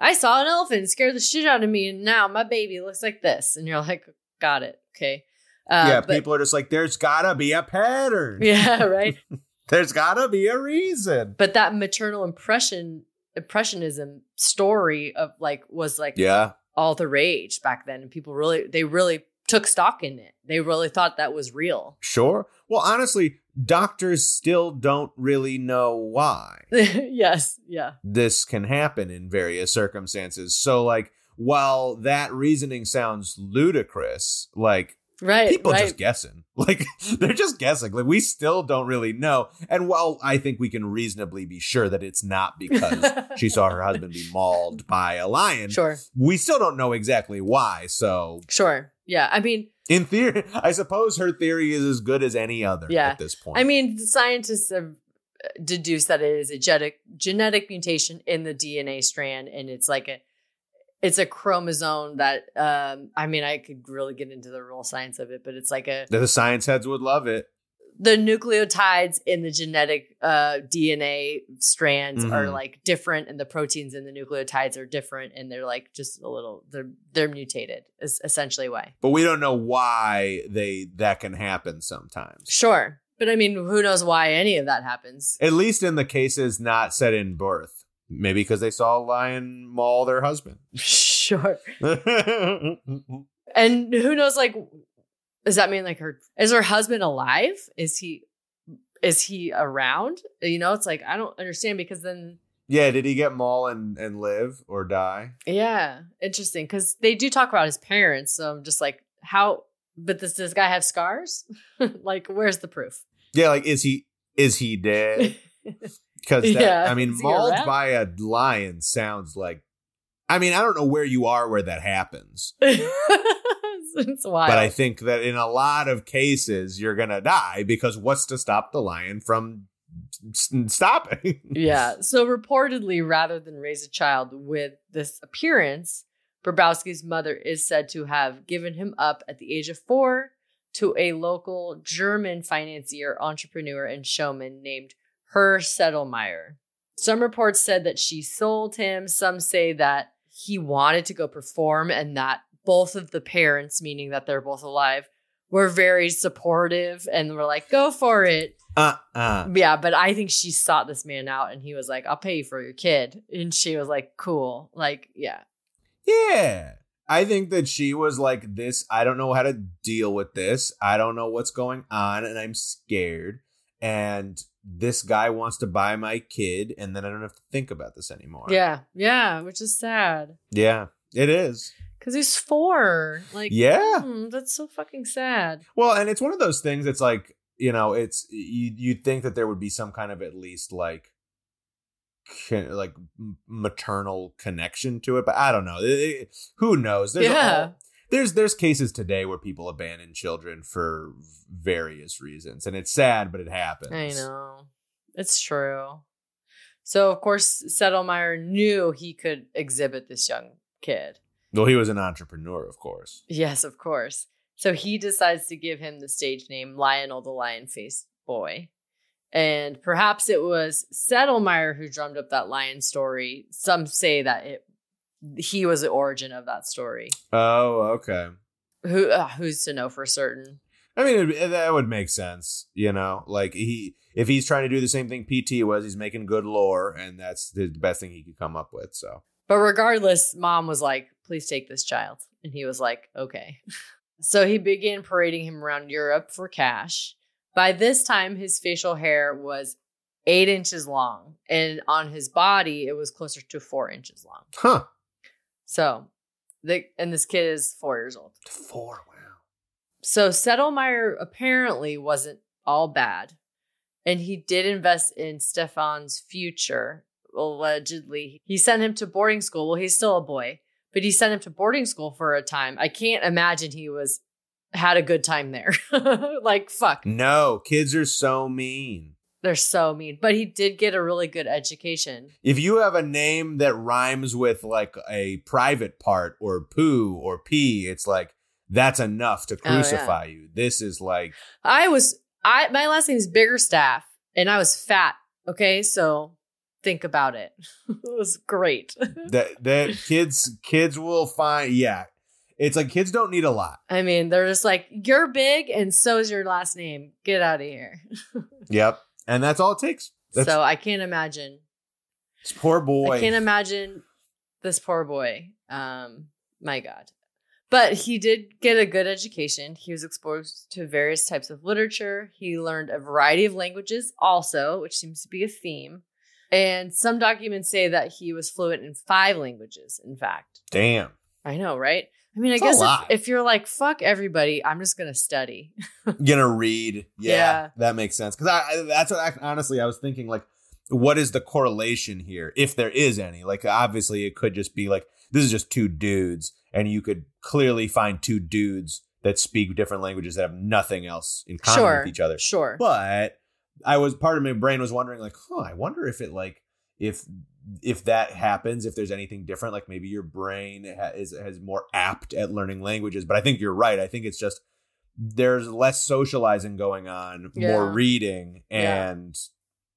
I saw an elephant scare the shit out of me, and now my baby looks like this. And you're like, got it. Okay. Uh, yeah, but- people are just like, there's gotta be a pattern. *laughs* Yeah, right. *laughs* There's gotta be a reason. but that maternal impression impressionism story of like was like Yeah. all the rage back then and people really they really took stock in it they really thought that was real Sure. Well, honestly, doctors still don't really know why *laughs* yes yeah this can happen in various circumstances. So, like, while that reasoning sounds ludicrous, like, right people right. just guessing. *laughs* Like, they're just guessing. Like, we still don't really know. And while I think we can reasonably be sure that it's not because *laughs* she saw her husband be mauled by a lion, sure we still don't know exactly why. So, sure yeah i mean in theory, I suppose her theory is as good as any other Yeah. at this point. i mean the scientists have uh, deduced that it is a genetic genetic mutation in the dna strand and it's like a it's a chromosome that um i mean i could really get into the real science of it but it's like a the science heads would love it. The nucleotides in the genetic uh, DNA strands are Mhm. like different, and the proteins in the nucleotides are different, and they're like just a little they're they're mutated. Is essentially why. But we don't know why they that can happen sometimes. Sure, but I mean, who knows why any of that happens? At least in the cases not set in birth. Maybe because they saw a lion maul their husband. *laughs* Sure, *laughs* and who knows? Like, does that mean like her is her husband alive? Is he is he around? You know, it's like I don't understand because then yeah, did he get maul and, and live or die? Yeah, interesting because they do talk about his parents. So I'm just like, how? But does this guy have scars? *laughs* like, where's the proof? Yeah, like is he is he dead? *laughs* Because Yeah, I mean, mauled by a lion sounds like. I mean, I don't know where you are where that happens, *laughs* it's wild. but I think that in a lot of cases you're gonna die because what's to stop the lion from stopping? *laughs* yeah. So reportedly, rather than raise a child with this appearance, Bobrowski's mother is said to have given him up at the age of four to a local German financier, entrepreneur, and showman named Herr Sedelmeier. Some reports said that she sold him. Some say that he wanted to go perform and that both of the parents, meaning that they're both alive, were very supportive and were like, go for it. Uh uh. Yeah, but I think she sought this man out and he was like, I'll pay you for your kid. And she was like, cool. Like, yeah. Yeah. I think that she was like this. I don't know how to deal with this. I don't know what's going on, and I'm scared. And this guy wants to buy my kid, and then I don't have to think about this anymore. Yeah. Yeah. Which is sad. Yeah, it is. Cause he's four. Like, Yeah. mm, that's so fucking sad. Well, and it's one of those things. It's like you know, it's you. You'd think that there would be some kind of at least like, like maternal connection to it, but I don't know. It- it- who knows? There's Yeah. all- there's there's cases today where people abandon children for various reasons, and it's sad, but it happens. I know. It's true. So of course Settlemeyer knew he could exhibit this young kid. Well, he was an entrepreneur, of course. Yes, of course. So he decides to give him the stage name Lionel the Lion Faced Boy. And perhaps it was Settlemeyer who drummed up that lion story. Some say that it he was the origin of that story. Oh, okay. Who uh, who's to know for certain? I mean, it, that would make sense, you know. Like he, if he's trying to do the same thing PT was, he's making good lore, and that's the best thing he could come up with. So, But regardless, mom was like, please take this child. And he was like, okay. *laughs* so he began parading him around Europe for cash. By this time, his facial hair was eight inches long, and on his body, it was closer to four inches long. huh? So, the, and this kid is four years old. Four. Wow. So Settlemeyer apparently wasn't all bad. And he did invest in Stefan's future, allegedly. He sent him to boarding school. Well, he's still a boy, but he sent him to boarding school for a time. I can't imagine he was had a good time there. *laughs* like fuck. No, kids are so mean. They're so mean. But he did get a really good education. If you have a name that rhymes with like a private part or poo or pee, it's like that's enough to Oh, yeah. crucify you. This is like I was I my last name is Biggerstaff and I was fat. Okay, so think about it. *laughs* it was great. *laughs* that that kids kids will find yeah. It's like kids don't need a lot. I mean, they're just like, you're big and so is your last name. Get out of here. *laughs* Yep. And that's all it takes. That's so I can't imagine. this poor boy. I can't imagine this poor boy. Um, my God. But he did get a good education. He was exposed to various types of literature. He learned a variety of languages also, which seems to be a theme. And some documents say that he was fluent in five languages, in fact. Damn. I know, right? I mean, I It's a guess if, if you're like, fuck everybody, I'm just going to study. *laughs* gonna read. Yeah, Yeah. that makes sense. Because I, I- that's what I, honestly I was thinking. Like, what is the correlation here, if there is any? Like, obviously, it could just be like this is just two dudes, and you could clearly find two dudes that speak different languages that have nothing else in common sure. with each other. Sure. But I was part of my brain was wondering, like, huh, I wonder if it like if if that happens, if there's anything different, like maybe your brain ha- is has more apt at learning languages. But I think you're right. I think it's just there's less socializing going on, more Yeah. reading, Yeah. and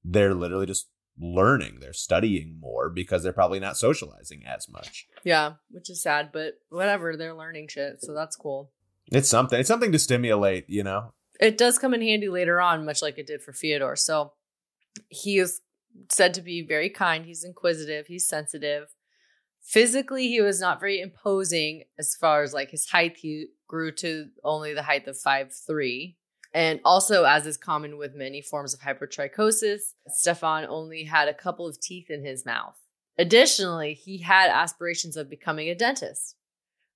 they're literally just learning. They're studying more because they're probably not socializing as much. Yeah, which is sad, but whatever, they're learning shit, so that's cool. It's something. It's something to stimulate, you know. It does come in handy later on, much like it did for Fyodor. So he is said to be very kind. He's inquisitive. He's sensitive. Physically, he was not very imposing as far as like his height. He grew to only the height of five three, And also, as is common with many forms of hypertrichosis, Stefan only had a couple of teeth in his mouth. Additionally, he had aspirations of becoming a dentist.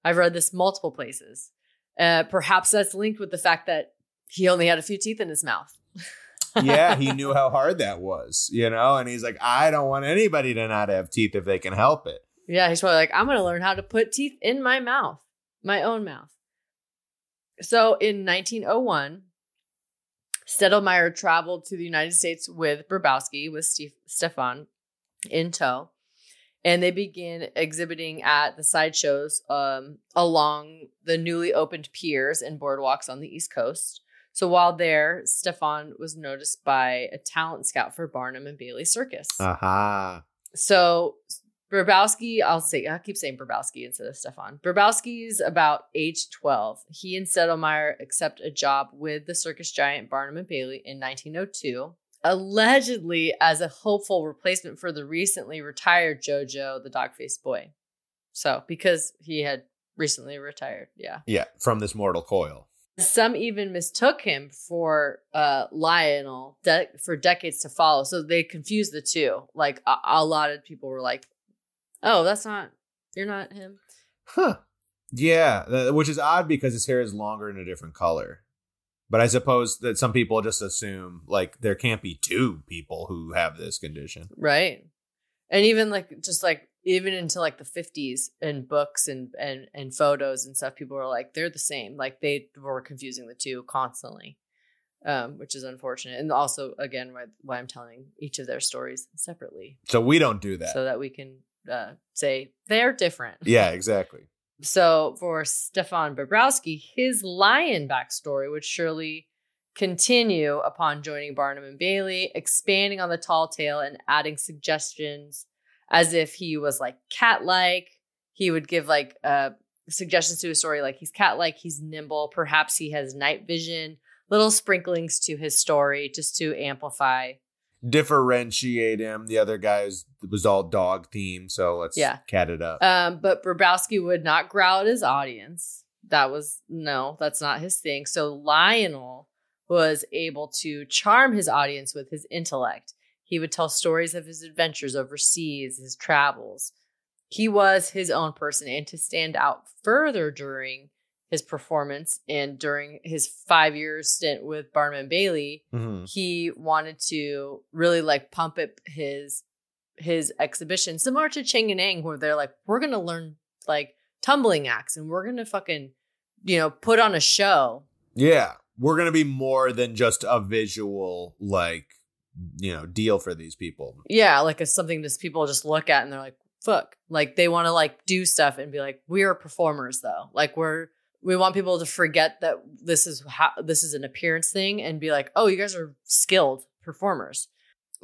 I've read this multiple places. Uh, perhaps that's linked with the fact that he only had a few teeth in his mouth. *laughs* yeah, *laughs* he knew how hard that was, you know, and he's like, I don't want anybody to not have teeth if they can help it. Yeah, he's probably like, I'm going to learn how to put teeth in my mouth, my own mouth. So in 1901, Stedelmeyer traveled to the United States with Brabowski, with Steve, Stefan in tow, and they began exhibiting at the sideshows um, along the newly opened piers and boardwalks on the East Coast. So while there, Stefan was noticed by a talent scout for Barnum and Bailey Circus. Aha. So Brabowski, I'll say, I keep saying Brabowski instead of Stefan. Brabowski's about age 12. He and Sedlmeyer accept a job with the circus giant Barnum and Bailey in 1902, allegedly as a hopeful replacement for the recently retired JoJo, the dog faced boy. So, because he had recently retired, yeah. Yeah, from this mortal coil. Some even mistook him for uh, Lionel de- for decades to follow. So they confused the two. Like a-, a lot of people were like, "Oh, that's not you're not him." Huh. Yeah, which is odd because his hair is longer and a different color. But I suppose that some people just assume like there can't be two people who have this condition. Right. And even like just like even into like the 50s and books and and and photos and stuff people were like they're the same like they were confusing the two constantly um, which is unfortunate and also again why, why i'm telling each of their stories separately So we don't do that. so that we can uh, say they're different yeah, exactly. so for stefan Bibrowski his lion backstory would surely continue upon joining barnum and bailey expanding on the tall tale and adding suggestions as if he was like cat like. He would give like uh, suggestions to his story like he's cat like, he's nimble, perhaps he has night vision, little sprinklings to his story just to amplify. Differentiate him. The other guy was, was all dog themed, so let's Yeah. cat it up. Um, but Bibrowski would not growl at his audience. That was no, that's not his thing. So Lionel was able to charm his audience with his intellect. He would tell stories of his adventures overseas, his travels. He was his own person, and to stand out further during his performance and during his five year stint with Barnum and Bailey, Mhm. he wanted to really like pump up his his exhibition, similar to Chang and Eng, where they're like, we're gonna learn like tumbling acts and we're gonna fucking, you know, put on a show. Yeah, we're gonna be more than just a visual like you know deal for these people. Yeah, like it's something that people just look at and they're like, fuck. Like they want to like do stuff and be like, we are performers though. Like we're we want people to forget that this is how this is an appearance thing and be like, oh, you guys are skilled performers.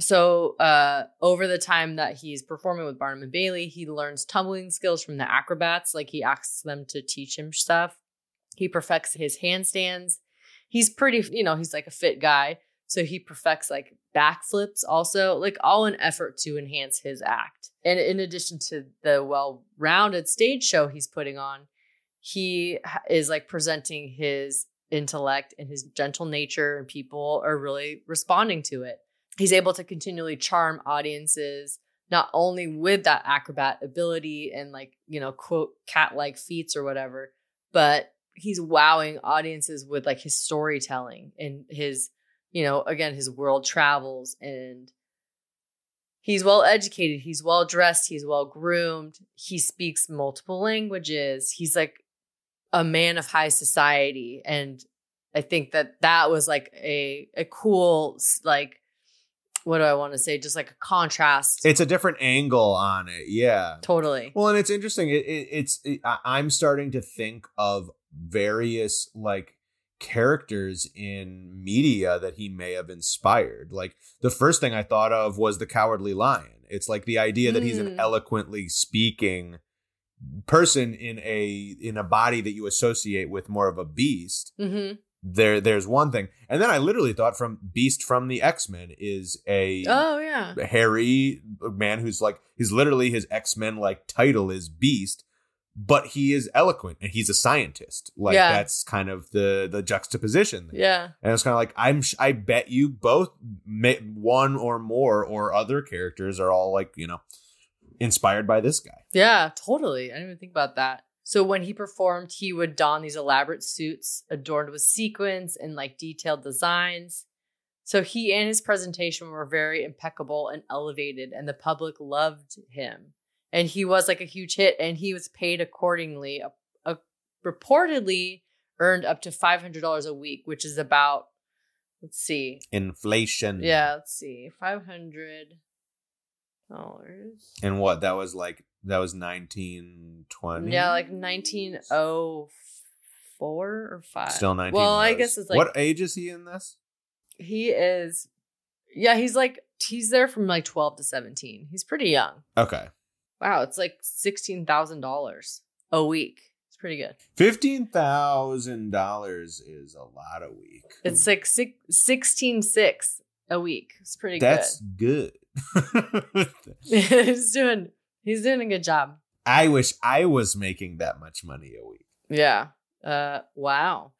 So uh over the time that he's performing with Barnum and Bailey, he learns tumbling skills from the acrobats. Like he asks them to teach him stuff. He perfects his handstands. He's pretty, you know, he's like a fit guy. So he perfects like backflips also, like all an effort to enhance his act. And in addition to the well rounded stage show he's putting on, he is like presenting his intellect and his gentle nature, and people are really responding to it. He's able to continually charm audiences, not only with that acrobat ability and like, you know, quote, cat like feats or whatever, but he's wowing audiences with like his storytelling and his you know, again, his world travels and he's well educated, he's well dressed, he's well groomed, he speaks multiple languages. He's like a man of high society and I think that that was like a a cool like what do I want to say? Just like a contrast. It's a different angle on it. Yeah. totally. Well, and it's interesting. It, it, it's it, I'm starting to think of various like characters in media that he may have inspired. Like the first thing I thought of was the Cowardly Lion. It's like the idea that he's an Mm. eloquently speaking person in a in a body that you associate with more of a beast. Mm-hmm. There, there's one thing, and then I literally thought from Beast from the X Men is a Oh yeah. hairy man who's like he's literally his X-Men like title is Beast, but he is eloquent and he's a scientist. Like Yeah. that's kind of the the juxtaposition. There. Yeah. And it's kind of like I'm sh- I bet you both may, one or more or other characters are all like, you know, inspired by this guy. Yeah, totally. I didn't even think about that. So when he performed, he would don these elaborate suits adorned with sequins and like detailed designs. So he and his presentation were very impeccable and elevated, and the public loved him. And he was like a huge hit, and he was paid accordingly. A, a, reportedly earned up to five hundred dollars a week, which is about let's see, Inflation. yeah, let's see, five hundred dollars. And what? That was like that was 1920. Yeah, like 1904 or 5. Still 19. Well, I guess it's like What age is he in this? he is Yeah, he's like he's there from like 12 to 17. He's pretty young. Okay. Wow, it's like sixteen thousand dollars a week. It's pretty good. Fifteen thousand dollars is a lot a week. It's like six, 16 six a week. It's pretty That's good. That's good. *laughs* *laughs* he's doing he's doing a good job. I wish I was making that much money a week. Yeah. Uh wow.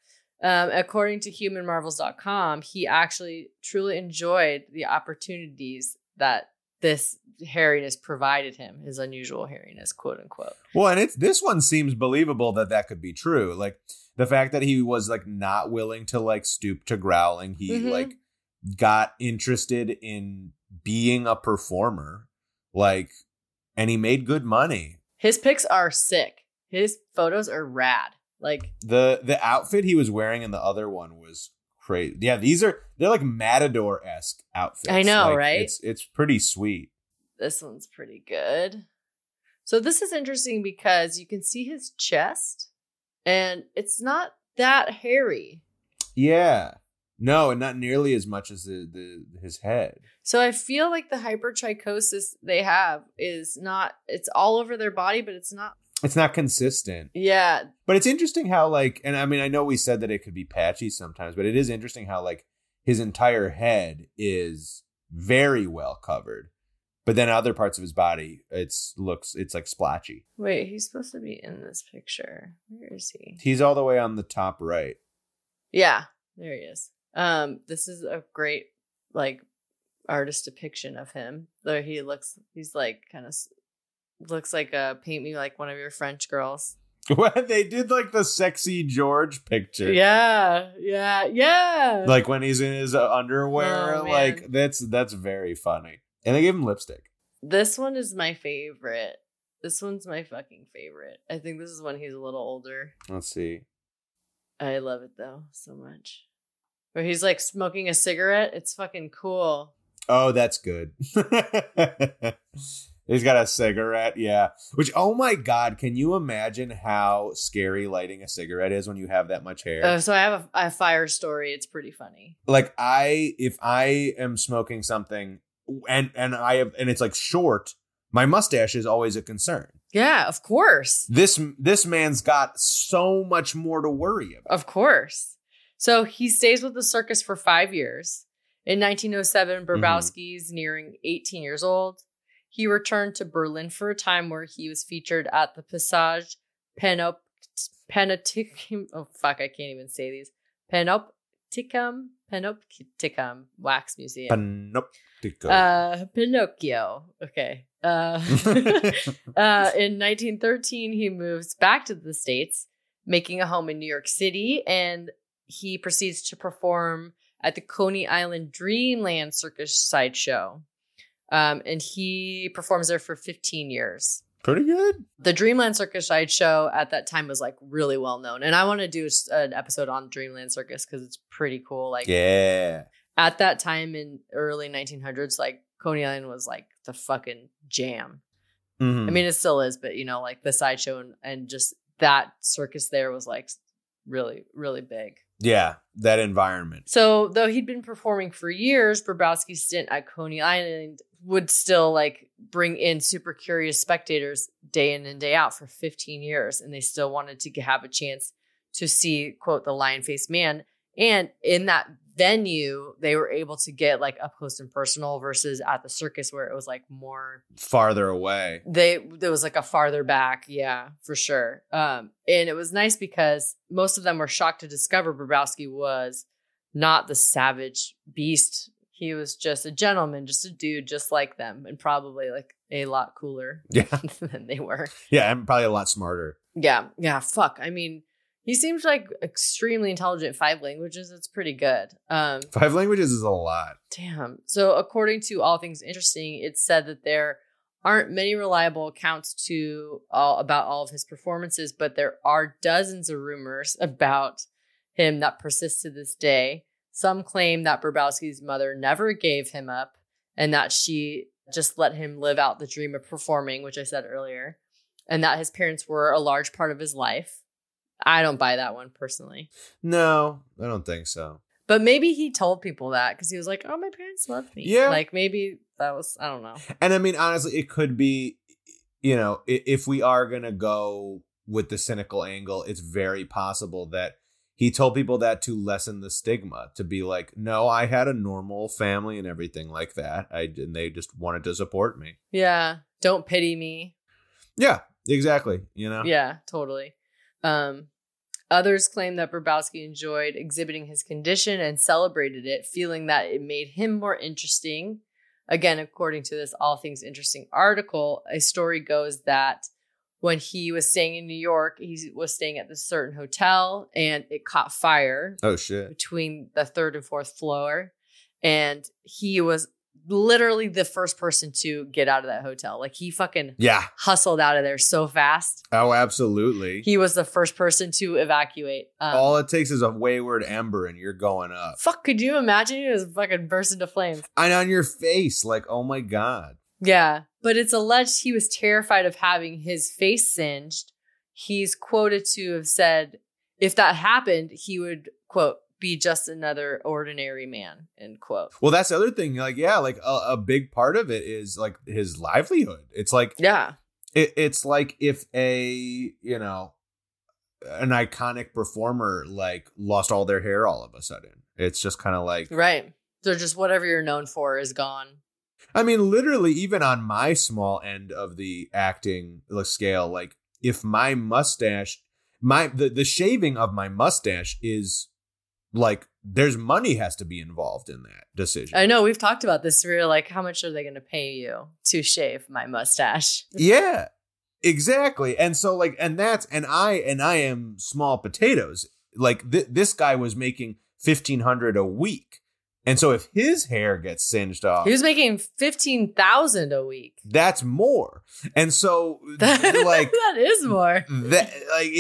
Um, according to humanmarvels.com, he actually truly enjoyed the opportunities that this hairiness provided him, his unusual hairiness, quote unquote. Well, and it's this one seems believable that that could be true. Like the fact that he was like not willing to like stoop to growling, he Mhm. like got interested in being a performer, like, and he made good money. His pics are sick. His photos are rad. Like the The outfit he was wearing in the other one was crazy. Yeah, these are they're like matador esque outfits. I know, Like, right? It's it's pretty sweet. this one's pretty good. So this is interesting because you can see his chest and it's not that hairy. Yeah. No, and not nearly as much as the, the his head. So I feel like the hypertrichosis they have is not it's all over their body but it's not It's not consistent. yeah, But it's interesting how like and I mean I know we said that it could be patchy sometimes, but it is interesting how like his entire head is very well covered. But then other parts of his body it's looks it's like splotchy. Wait, he's supposed to be in this picture. Where is he? He's all the way on the top right. Yeah, there he is. Um, this is a great like artist depiction of him. Though he looks, he's like kind of looks like a paint me like one of your French girls. *laughs* What they did like the sexy George picture. Yeah, yeah, yeah. Like when he's in his uh, underwear, Oh, like that's that's very funny. And they gave him lipstick. this one is my favorite. This one's my fucking favorite. I think this is when he's a little older. Let's see. I love it though so much. Where he's like smoking a cigarette. It's fucking cool. Oh, that's good. *laughs* He's got a cigarette, yeah. Which, oh my god, can you imagine how scary lighting a cigarette is when you have that much hair? Uh, so I have a, a fire story. It's pretty funny. like I, if I am smoking something and and I have and it's like short, my mustache is always a concern. Yeah, of course. This this man's got so much more to worry about. Of course. So he stays with the circus for five years. In 1907, Bibrowski's nearing 18 years old. He returned to Berlin for a time where he was featured at the Passage Panop- Panopticum. Oh, fuck, I can't even say these. Panopticum, Panopticum Wax Museum. Panoptico. Uh, Pinocchio. Okay. Uh, *laughs* uh, in 1913, he moves back to the States, making a home in New York City, and he proceeds to perform at the Coney Island Dreamland Circus Sideshow. Um, and he performs there for 15 years. Pretty good. The Dreamland Circus Sideshow at that time was like really well known. And I want to do an episode on Dreamland Circus because it's pretty cool. Like, Yeah. at that time in early 1900s like coney island was like the fucking jam Mhm. i mean it still is but you know like the sideshow and, and just that circus there was like really really big yeah, that environment. so though he'd been performing for years Bibrowski's stint at coney island would still like bring in super curious spectators day in and day out for 15 years and they still wanted to have a chance to see quote the lion faced man and in that venue they were able to get like up close and personal versus at the circus where it was like more Farther away. they there was like a farther back yeah for sure um and it was nice because most of them were shocked to discover Bibrowski was not the savage beast he was just a gentleman just a dude just like them and probably like a lot cooler *laughs* Yeah. *laughs* than they were Yeah, I'm probably a lot smarter. yeah yeah fuck i mean he seems like extremely intelligent five languages it's pretty good um Five languages is a lot. Damn. So, according to All Things Interesting, it's said that there aren't many reliable accounts to all about all of his performances, but there are dozens of rumors about him that persist to this day. Some claim that Bibrowski's mother never gave him up and that she just let him live out the dream of performing, which I said earlier, and that his parents were a large part of his life. I don't buy that one personally. No, I don't think so. But maybe he told people that because he was like, "Oh, my parents love me." Yeah. like maybe that was I don't know. And I mean, honestly, it could be you know, if we are gonna go with the cynical angle, it's very possible that he told people that to lessen the stigma, to be like, no, I had a normal family and everything like that. I and they just wanted to support me. Yeah. Don't pity me. Yeah, exactly. You know. Yeah, totally. Um, others claim that Bibrowski enjoyed exhibiting his condition and celebrated it, feeling that it made him more interesting. Again, according to this All Things Interesting article, a story goes that when he was staying in New York, he was staying at this certain hotel and it caught fire Oh shit. between the third and fourth floor. And he was literally the first person to get out of that hotel. Like he fucking Yeah. hustled out of there so fast. Oh, absolutely. He was the first person to evacuate. Um, All it takes is a wayward ember, and you're going up. fuck, could you imagine? He was fucking burst into flames. And on your face, like, oh my god. Yeah, but it's alleged he was terrified of having his face singed. He's quoted to have said, if that happened, he would, quote, be just another ordinary man, end quote. Well, that's the other thing. Like, yeah, like a, a big part of it is like his livelihood. It's like Yeah. it, it's like if a you know an iconic performer like lost all their hair all of a sudden. It's just kind of like Right. They're just whatever you're known for is gone. I mean, literally, even on my small end of the acting scale, like if my mustache, my the, the shaving of my mustache is like there's money has to be involved in that decision. I know we've talked about this. We are like, how much are they going to pay you to shave my mustache? *laughs* yeah, exactly. And so like, and that's and I and I am small potatoes. Like th- this guy was making fifteen hundred a week, and so if his hair gets singed off, He was making fifteen thousand a week. that's more. And so *laughs* like that is more. that like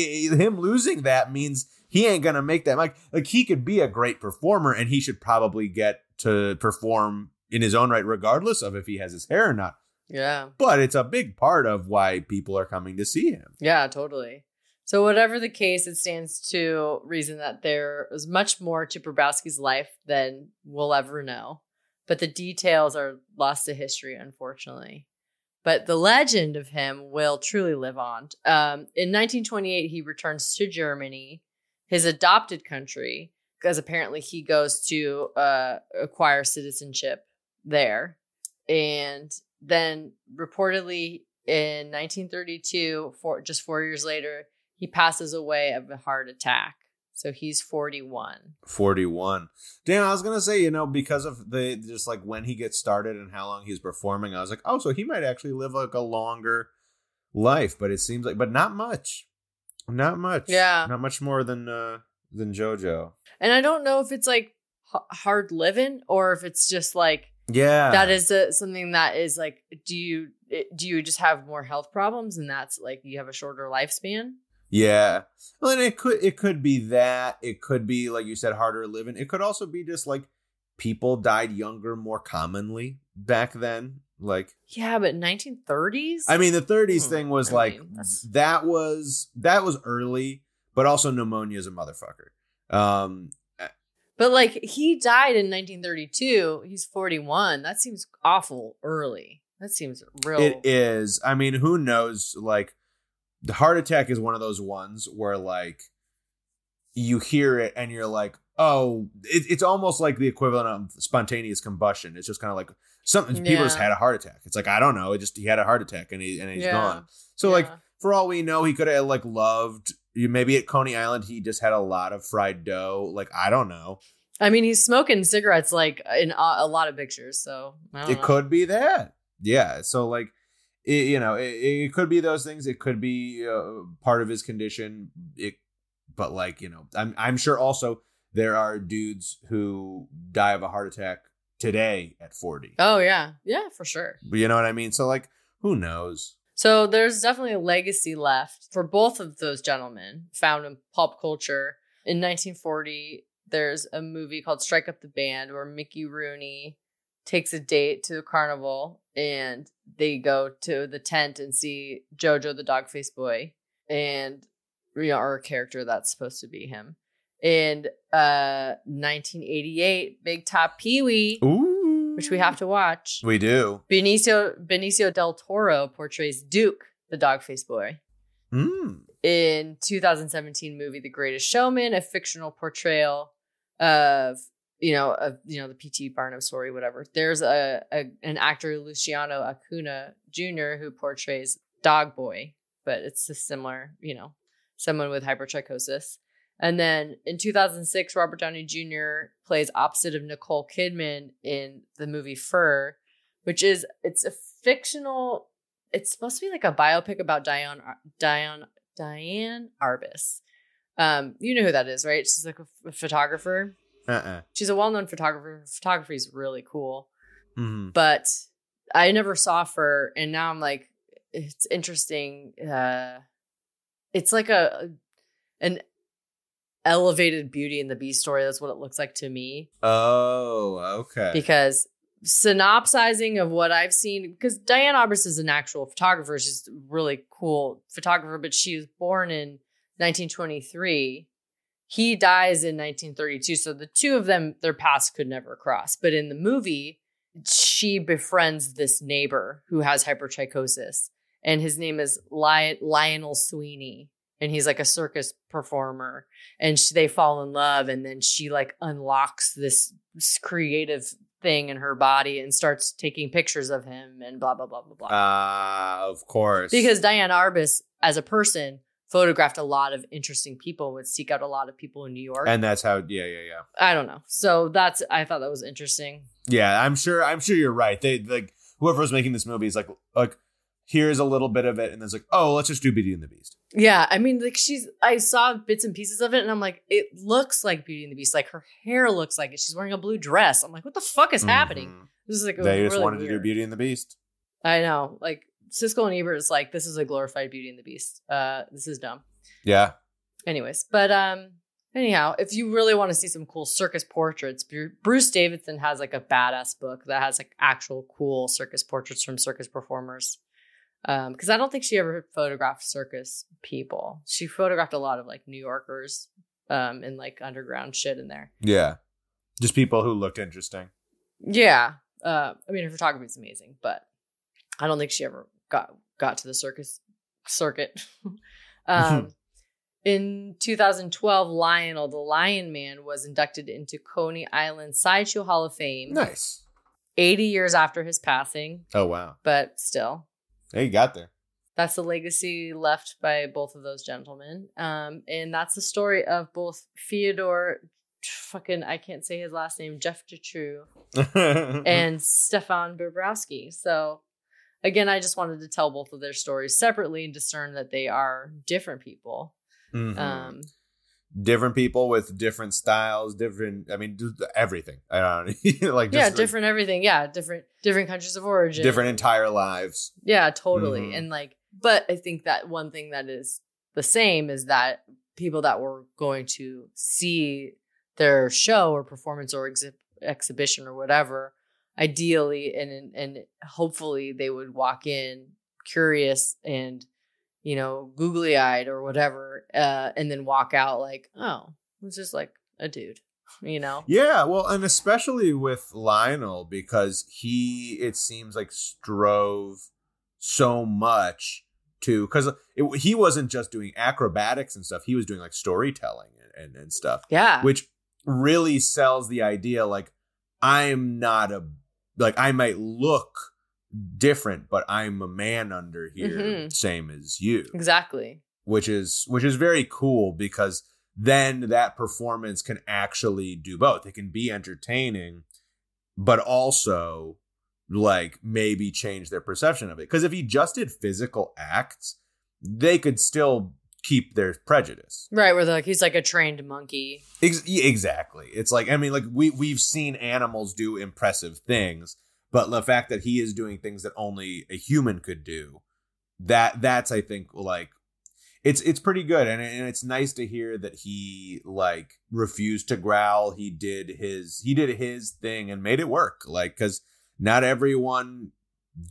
him losing that means he ain't gonna make that like like he could be a great performer and he should probably get to perform in his own right regardless of if he has his hair or not Yeah. but it's a big part of why people are coming to see him Yeah, totally. So whatever the case, it stands to reason that there was much more to Bibrowski's life than we'll ever know. But the details are lost to history, unfortunately. But the legend of him will truly live on. Um, in 1928, he returns to Germany, his adopted country, because apparently he goes to uh, acquire citizenship there. And then reportedly in 1932, four, just four years later, he passes away of a heart attack. So he's 41. 41 damn i was gonna say you know because of the just like when he gets started and how long he's performing i was like oh so he might actually live like a longer life but it seems like but not much not much Yeah. not much more than uh than jojo And I don't know if it's like h- hard living or if it's just like yeah that is a, something that is like do you do you just have more health problems and that's like you have a shorter lifespan? Yeah. Well, and it could it could be that. It could be like you said, harder living. It could also be just like people died younger more commonly back then. Like Yeah, but 1930s? I mean, the 30s Hmm, thing was I like mean, that was that was early, but also pneumonia is a motherfucker. Um, but like he died in 1932. He's 41. That seems awful early. That seems real. it is. I mean, who knows? Like the heart attack is one of those ones where like you hear it and you're like, oh, it, it's almost like the equivalent of spontaneous combustion. It's just kind of like something people just had a heart attack. It's like I don't know. It just he had a heart attack and he and he's Yeah. gone. So like for all we know, he could have like loved. You maybe at Coney Island he just had a lot of fried dough. Like I don't know. I mean, he's smoking cigarettes like in a, a lot of pictures. So It know. could be that. Yeah. So like, it, you know, it, it could be those things. It could be uh, part of his condition. It, but like you know, I'm I'm sure also there are dudes who die of a heart attack today at 40. Oh yeah, yeah, for sure. You know what I mean? So like, who knows? So there's definitely a legacy left for both of those gentlemen found in pop culture. In 1940, there's a movie called Strike Up the Band where Mickey Rooney takes a date to a carnival and they go to the tent and see Jojo the dog face boy and you know, or a character that's supposed to be him. In uh 1988, Big Top Pee Wee, Ooh, which we have to watch. We do. Benicio Benicio del Toro portrays Duke, the dog face boy. Mm. In 2017 movie The Greatest Showman, a fictional portrayal of you know you know the PT Barnum story, whatever. There's a, a an actor Luciano Acuna Jr. who portrays Dog Boy, but it's a similar, you know, someone with hypertrichosis. And then in 2006, Robert Downey Jr. plays opposite of Nicole Kidman in the movie Fur, which is it's a fictional. It's supposed to be like a biopic about Diane Diane Diane Arbus. Um, you know who that is, right? She's like a photographer. Uh-uh. She's a well-known photographer. Photography is really cool, Mhm. but I never saw her, and now I'm like, it's interesting. Uh, it's like a an elevated Beauty and the Beast story. That's what it looks like to me Oh, okay. because synopsizing of what I've seen, because Diane Arbus is an actual photographer. She's a really cool photographer, but she was born in 1923. He dies in 1932. So the two of them, their paths could never cross. But in the movie, she befriends this neighbor who has hypertrichosis, and his name is Lion- Lionel Sweeney. And he's like a circus performer, and she, they fall in love. And then she like unlocks this creative thing in her body and starts taking pictures of him and blah blah blah blah blah. Ah, of course. because Diane Arbus, as a person, photographed a lot of interesting people, would seek out a lot of people in New York. and that's how. Yeah, yeah, yeah. I don't know. So that's I thought that was interesting. Yeah, I'm sure. I'm sure you're right. They like whoever was making this movie is like like here's a little bit of it, and then it's like, oh, let's just do Beauty and the Beast. Yeah, I mean, like she's. I saw bits and pieces of it, and I'm like, it looks like Beauty and the Beast. Like her hair looks like it. She's wearing a blue dress. I'm like, what the fuck is happening? Mhm. This is like They just really wanted to do. Beauty and the Beast. I know. Like Siskel and Ebert is like, this is a glorified Beauty and the Beast. Uh, this is dumb. Yeah. Anyways, but um, anyhow, if you really want to see some cool circus portraits, Bruce Davidson has like a badass book that has like actual cool circus portraits from circus performers. Um, because I don't think she ever photographed circus people. She photographed a lot of like New Yorkers, um, and like underground shit in there. Yeah. Just people who looked interesting. Yeah. Uh, I mean, her photography is amazing, but I don't think she ever got got to the circus circuit. *laughs* um, in 2012, Lionel, the Lion Man, was inducted into Coney Island Sideshow Hall of Fame. Nice. 80 years after his passing, Oh wow. but still, Hey, you got there. that's the legacy left by both of those gentlemen. Um, and that's the story of both Fyodor, fucking, I can't say his last name, Jeff Dutroux, *laughs* and Stefan Bibrowski. So again, I just wanted to tell both of their stories separately and discern that they are different people. Mhm. Um, different people with different styles, different. I mean, everything. *laughs* I don't know. *laughs* like just yeah, like, different everything. Yeah, different different countries of origin. different entire lives. Yeah, totally. Mhm. And like, but I think that one thing that is the same is that people that were going to see their show or performance or exhi- exhibition or whatever, ideally and and hopefully they would walk in curious and you know googly eyed or whatever, uh, and then walk out like, oh, it's just like a dude, *laughs* you know? Yeah, well, and especially with Lionel because he, it seems like strove so much to because he wasn't just doing acrobatics and stuff; he was doing like storytelling and, and, and stuff, Yeah, which really sells the idea like I'm not a like I might look different, but I'm a man under here, Mhm. same as you exactly. which is which is very cool because then that performance can actually do both. It can be entertaining, but also like maybe change their perception of it. Because if he just did physical acts, they could still keep their prejudice. Right, where they're like he's like a trained monkey. Ex- exactly. It's like I mean, like we we've seen animals do impressive things, but the fact that he is doing things that only a human could do, that that's I think like it's it's pretty good, and and it's nice to hear that he like refused to growl. He did his he did his thing and made it work. Like because not everyone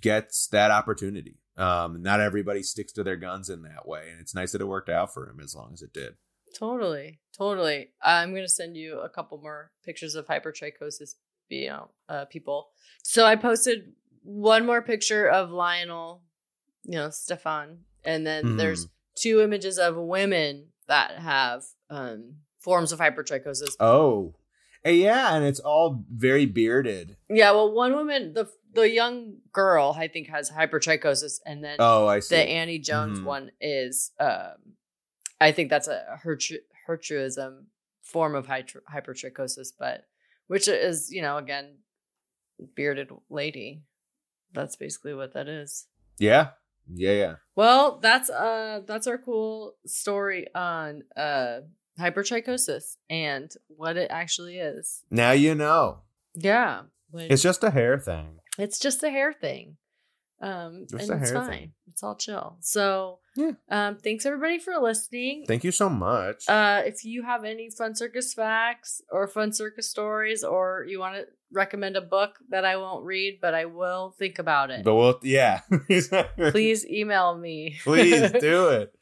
gets that opportunity. Um, not everybody sticks to their guns in that way, and it's nice that it worked out for him as long as it did. Totally, totally. I'm gonna send you a couple more pictures of hypertrichosis, you know, uh, people. So I posted one more picture of Lionel, you know, Stefan, and then Mhm. there's two images of women that have um, forms of hypertrichosis. Oh, yeah, and it's all very bearded. Yeah, well, one woman, the the young girl, I think has hypertrichosis, and then Oh, I see. the Annie Jones Mhm. one is, um, I think that's a hirsutism form of hypertrichosis, but which is, you know, again, bearded lady. That's basically what that is. yeah, yeah, yeah. Well, that's uh that's our cool story on uh hypertrichosis and what it actually is. Now you know. Yeah. when- It's just a hair thing. It's just a hair thing. Um Just and it's fine. thing. It's all chill. So Yeah. um thanks everybody for listening. Thank you so much. Uh if you have any fun circus facts or fun circus stories or you want to recommend a book that I won't read but I will think about it. but we'll, yeah. *laughs* Please email me. Please *laughs* do it.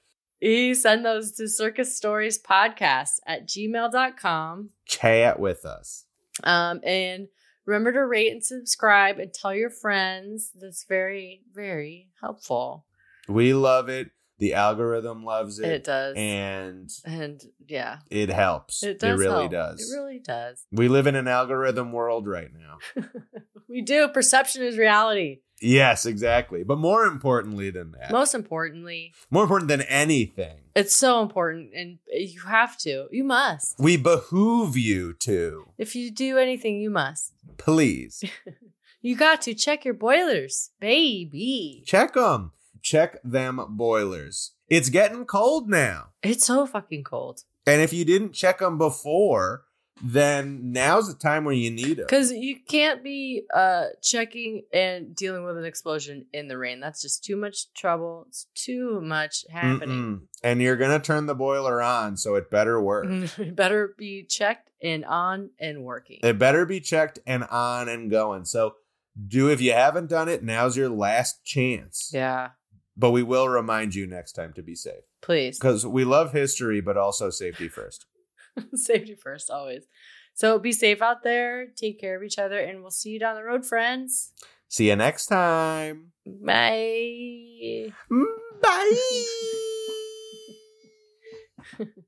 You send those to circus stories podcast at gmail.com. Chat with us. Um, and remember to rate and subscribe and tell your friends. That's very, very helpful. We love it. The algorithm loves it. It, does. And And yeah, it helps. it does. really help. does. It really does. we live in an algorithm world right now. *laughs* we do. Perception is reality. Yes, exactly. But more importantly than that, Most importantly, more important than anything, it's so important and you have to. You must. we behoove you to If you do anything, you must. please *laughs* You got to check your boilers, baby. check them. Check them boilers. It's getting cold now. It's so fucking cold. And if you didn't check them before, then now's the time where you need it. Because you can't be uh checking and dealing with an explosion in the rain. That's just too much trouble. It's too much happening. And you're going to turn the boiler on, so it better work. *laughs* it better be checked and on and working. It better be checked and on and going. So do if you haven't done it, now's your last chance. yeah, But we will remind you next time to be safe. please. Because we love history, but also safety first. *laughs* Safety first, always. So be safe out there. Take care of each other, and we'll see you down the road, friends. See you next time. Bye. Mm, bye. *laughs*